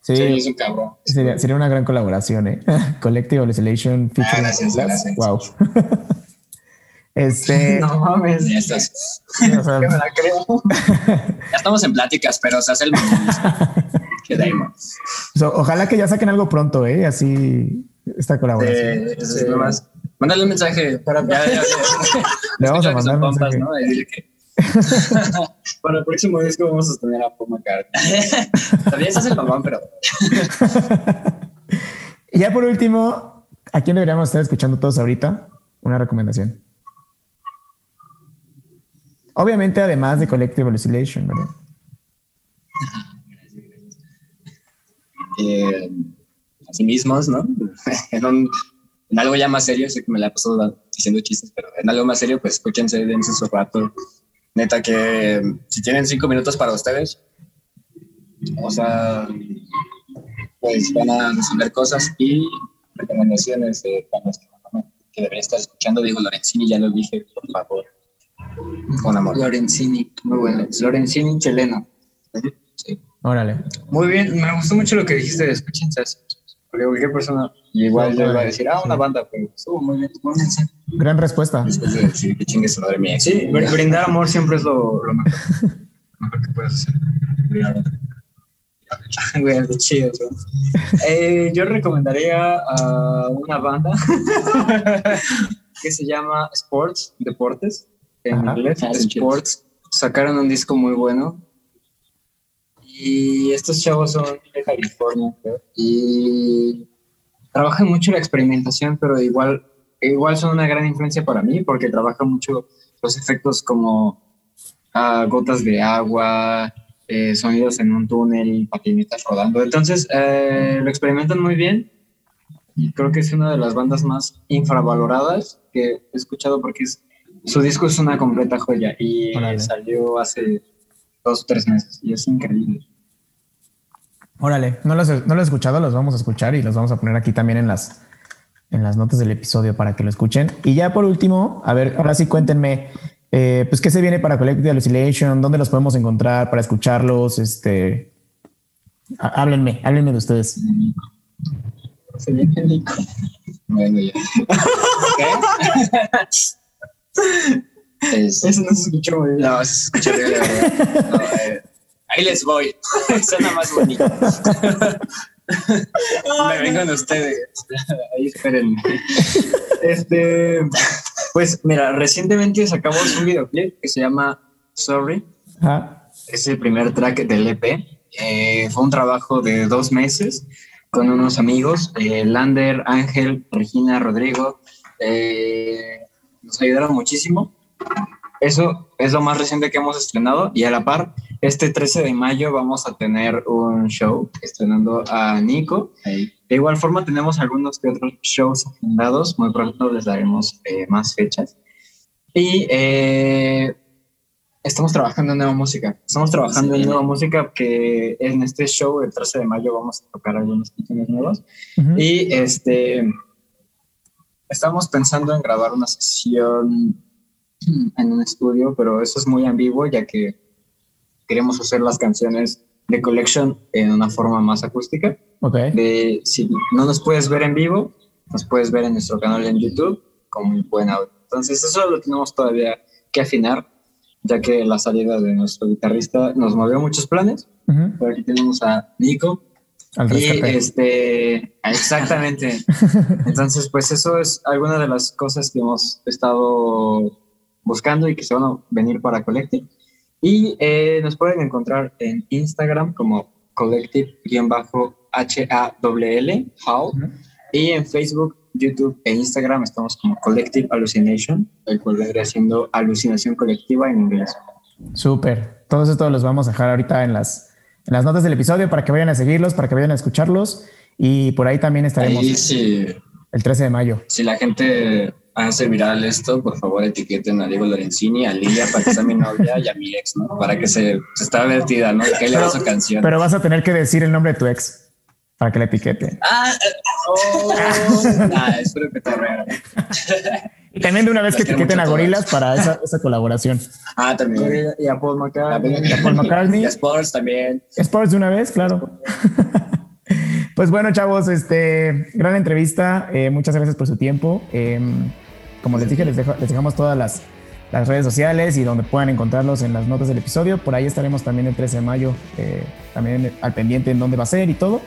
[SPEAKER 2] Sí, sí, es un cabrón.
[SPEAKER 1] Sería, sería, una gran colaboración, ¿eh? Collective Isolation
[SPEAKER 2] featuring. Ah, gracias, gracias.
[SPEAKER 1] Wow. Este.
[SPEAKER 4] No mames. Ya estás. me la creo.
[SPEAKER 2] ya estamos en pláticas, pero se hace el Quedemos.
[SPEAKER 1] ojalá que ya saquen algo pronto, ¿eh? Así esta colaboración.
[SPEAKER 2] Sí, más. Mándale un mensaje. Para, ya, ya,
[SPEAKER 1] Le vamos a mandar un mensaje. ¿no?
[SPEAKER 4] Para el próximo disco vamos a tener a Paul McCartney.
[SPEAKER 2] También estás el mamón, pero.
[SPEAKER 1] y ya por último, ¿a quién deberíamos estar escuchando todos ahorita? Una recomendación. Obviamente, además de Collective Hallucination, ¿verdad?
[SPEAKER 2] Eh, así mismos, ¿no? en, algo ya más serio, sé que me la he pasado diciendo chistes, pero en algo más serio, pues escúchense, dense su rato. Neta que si tienen cinco minutos para ustedes, o sea, pues van a resolver cosas y recomendaciones de para los que, deberían estar escuchando. Digo Lorenzini, ya lo dije, por favor.
[SPEAKER 4] Con amor. Lorenzini, muy bueno. Lorenzini chileno.
[SPEAKER 1] Sí. Órale.
[SPEAKER 4] Muy bien, me gustó mucho lo que dijiste de escuchen Porque cualquier persona igual le va a decir, ah, una banda, pero estuvo muy bien.
[SPEAKER 1] Gran respuesta.
[SPEAKER 2] Después de decir que chingue su madre mía.
[SPEAKER 4] Sí, brindar amor siempre es lo, lo mejor. lo mejor que puedes hacer. Güey, de chido, eh, yo recomendaría a una banda que se llama Sports, Deportes en inglés, Sports, sacaron un disco muy bueno. Y estos chavos son de California, y trabajan mucho la experimentación, pero igual, igual son una gran influencia para mí porque trabajan mucho los efectos como uh, gotas de agua, eh, sonidos en un túnel, patinetas rodando. Entonces, eh, lo experimentan muy bien. Y creo que es una de las bandas más infravaloradas que he escuchado porque es su disco es una completa joya. Y salió hace dos o tres meses y es increíble.
[SPEAKER 1] Órale, no los, no he escuchado, los vamos a escuchar y los vamos a poner aquí también en las, en las notas del episodio para que lo escuchen. Y ya por último, a ver, ahora sí cuéntenme, eh, pues qué se viene para Collective Hallucination, dónde los podemos encontrar para escucharlos, este, háblenme, háblenme de ustedes.
[SPEAKER 4] Se viene Nico. Bueno, ya. ¿Qué? Eso no se escuchó muy bien.
[SPEAKER 2] No, se escuchó bien, eh, ahí les voy. Suena más bonito. Me vengan ustedes.
[SPEAKER 4] Ahí esperen. Este, pues mira, recientemente sacamos un videoclip que se llama Sorry. Es el primer track del EP. Eh, fue un trabajo de dos meses con unos amigos, eh, Lander, Ángel, Regina, Rodrigo. Eh, nos ayudaron muchísimo. Eso es lo más reciente que hemos estrenado y a la par, este 13 de mayo vamos a tener un show estrenando a Nico. De igual forma tenemos algunos que otros shows agendados, muy pronto les daremos eh, más fechas. Y eh, estamos trabajando en nueva música. Estamos trabajando en nueva música que en este show el 13 de mayo vamos a tocar algunas canciones nuevas. Y este Estamos pensando en grabar una sesión en un estudio, pero eso es muy ambiguo ya que queremos hacer las canciones de Collection en una forma más acústica.
[SPEAKER 1] Okay.
[SPEAKER 4] De, si no nos puedes ver en vivo, nos puedes ver en nuestro canal en YouTube con muy buen audio. Entonces eso lo tenemos todavía que afinar, ya que la salida de nuestro guitarrista nos movió muchos planes. Pero aquí tenemos a Nico, y este, exactamente. Entonces, pues eso es alguna de las cosas que hemos estado buscando y que se van a venir para Collective. Y eh, nos pueden encontrar en Instagram como Collective-H-A-W-L, How, y en Facebook, YouTube e Instagram estamos como Collective Hallucination, el cual vendría siendo alucinación colectiva en inglés.
[SPEAKER 1] Súper. Todos estos los vamos a dejar ahorita en las en las notas del episodio para que vayan a seguirlos, para que vayan a escucharlos. Y por ahí también estaremos
[SPEAKER 2] el
[SPEAKER 1] 13 de mayo.
[SPEAKER 2] Si la gente hace viral esto, por favor etiqueten a Diego Lorenzini, a Lilia para que sea mi novia y a mi ex, ¿no? Para que se, se está vertida, ¿no? Que le va su canción.
[SPEAKER 1] Pero vas a tener que decir el nombre de tu ex para que le etiquete.
[SPEAKER 2] Ah, eh, oh, ah, espero que te
[SPEAKER 1] Y también de una vez que etiqueten a Gorilas para esa, esa, colaboración.
[SPEAKER 2] Ah, también.
[SPEAKER 4] Y a Paul McCartney.
[SPEAKER 1] Y a Paul McCartney.
[SPEAKER 2] Y a Sports también.
[SPEAKER 1] Sports de una vez, claro. pues bueno, chavos, este, gran entrevista. Eh, muchas gracias por su tiempo. Eh, como les dije, les, dejo, les dejamos todas las, las, redes sociales y donde puedan encontrarlos en las notas del episodio. Por ahí estaremos también el 13 de mayo, eh, también al pendiente en dónde va a ser y todo.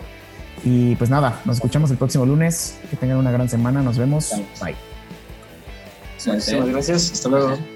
[SPEAKER 1] Y pues nada, nos escuchamos el próximo lunes. Que tengan una gran semana. Nos vemos. Bye.
[SPEAKER 2] Muchas gracias. Hasta luego.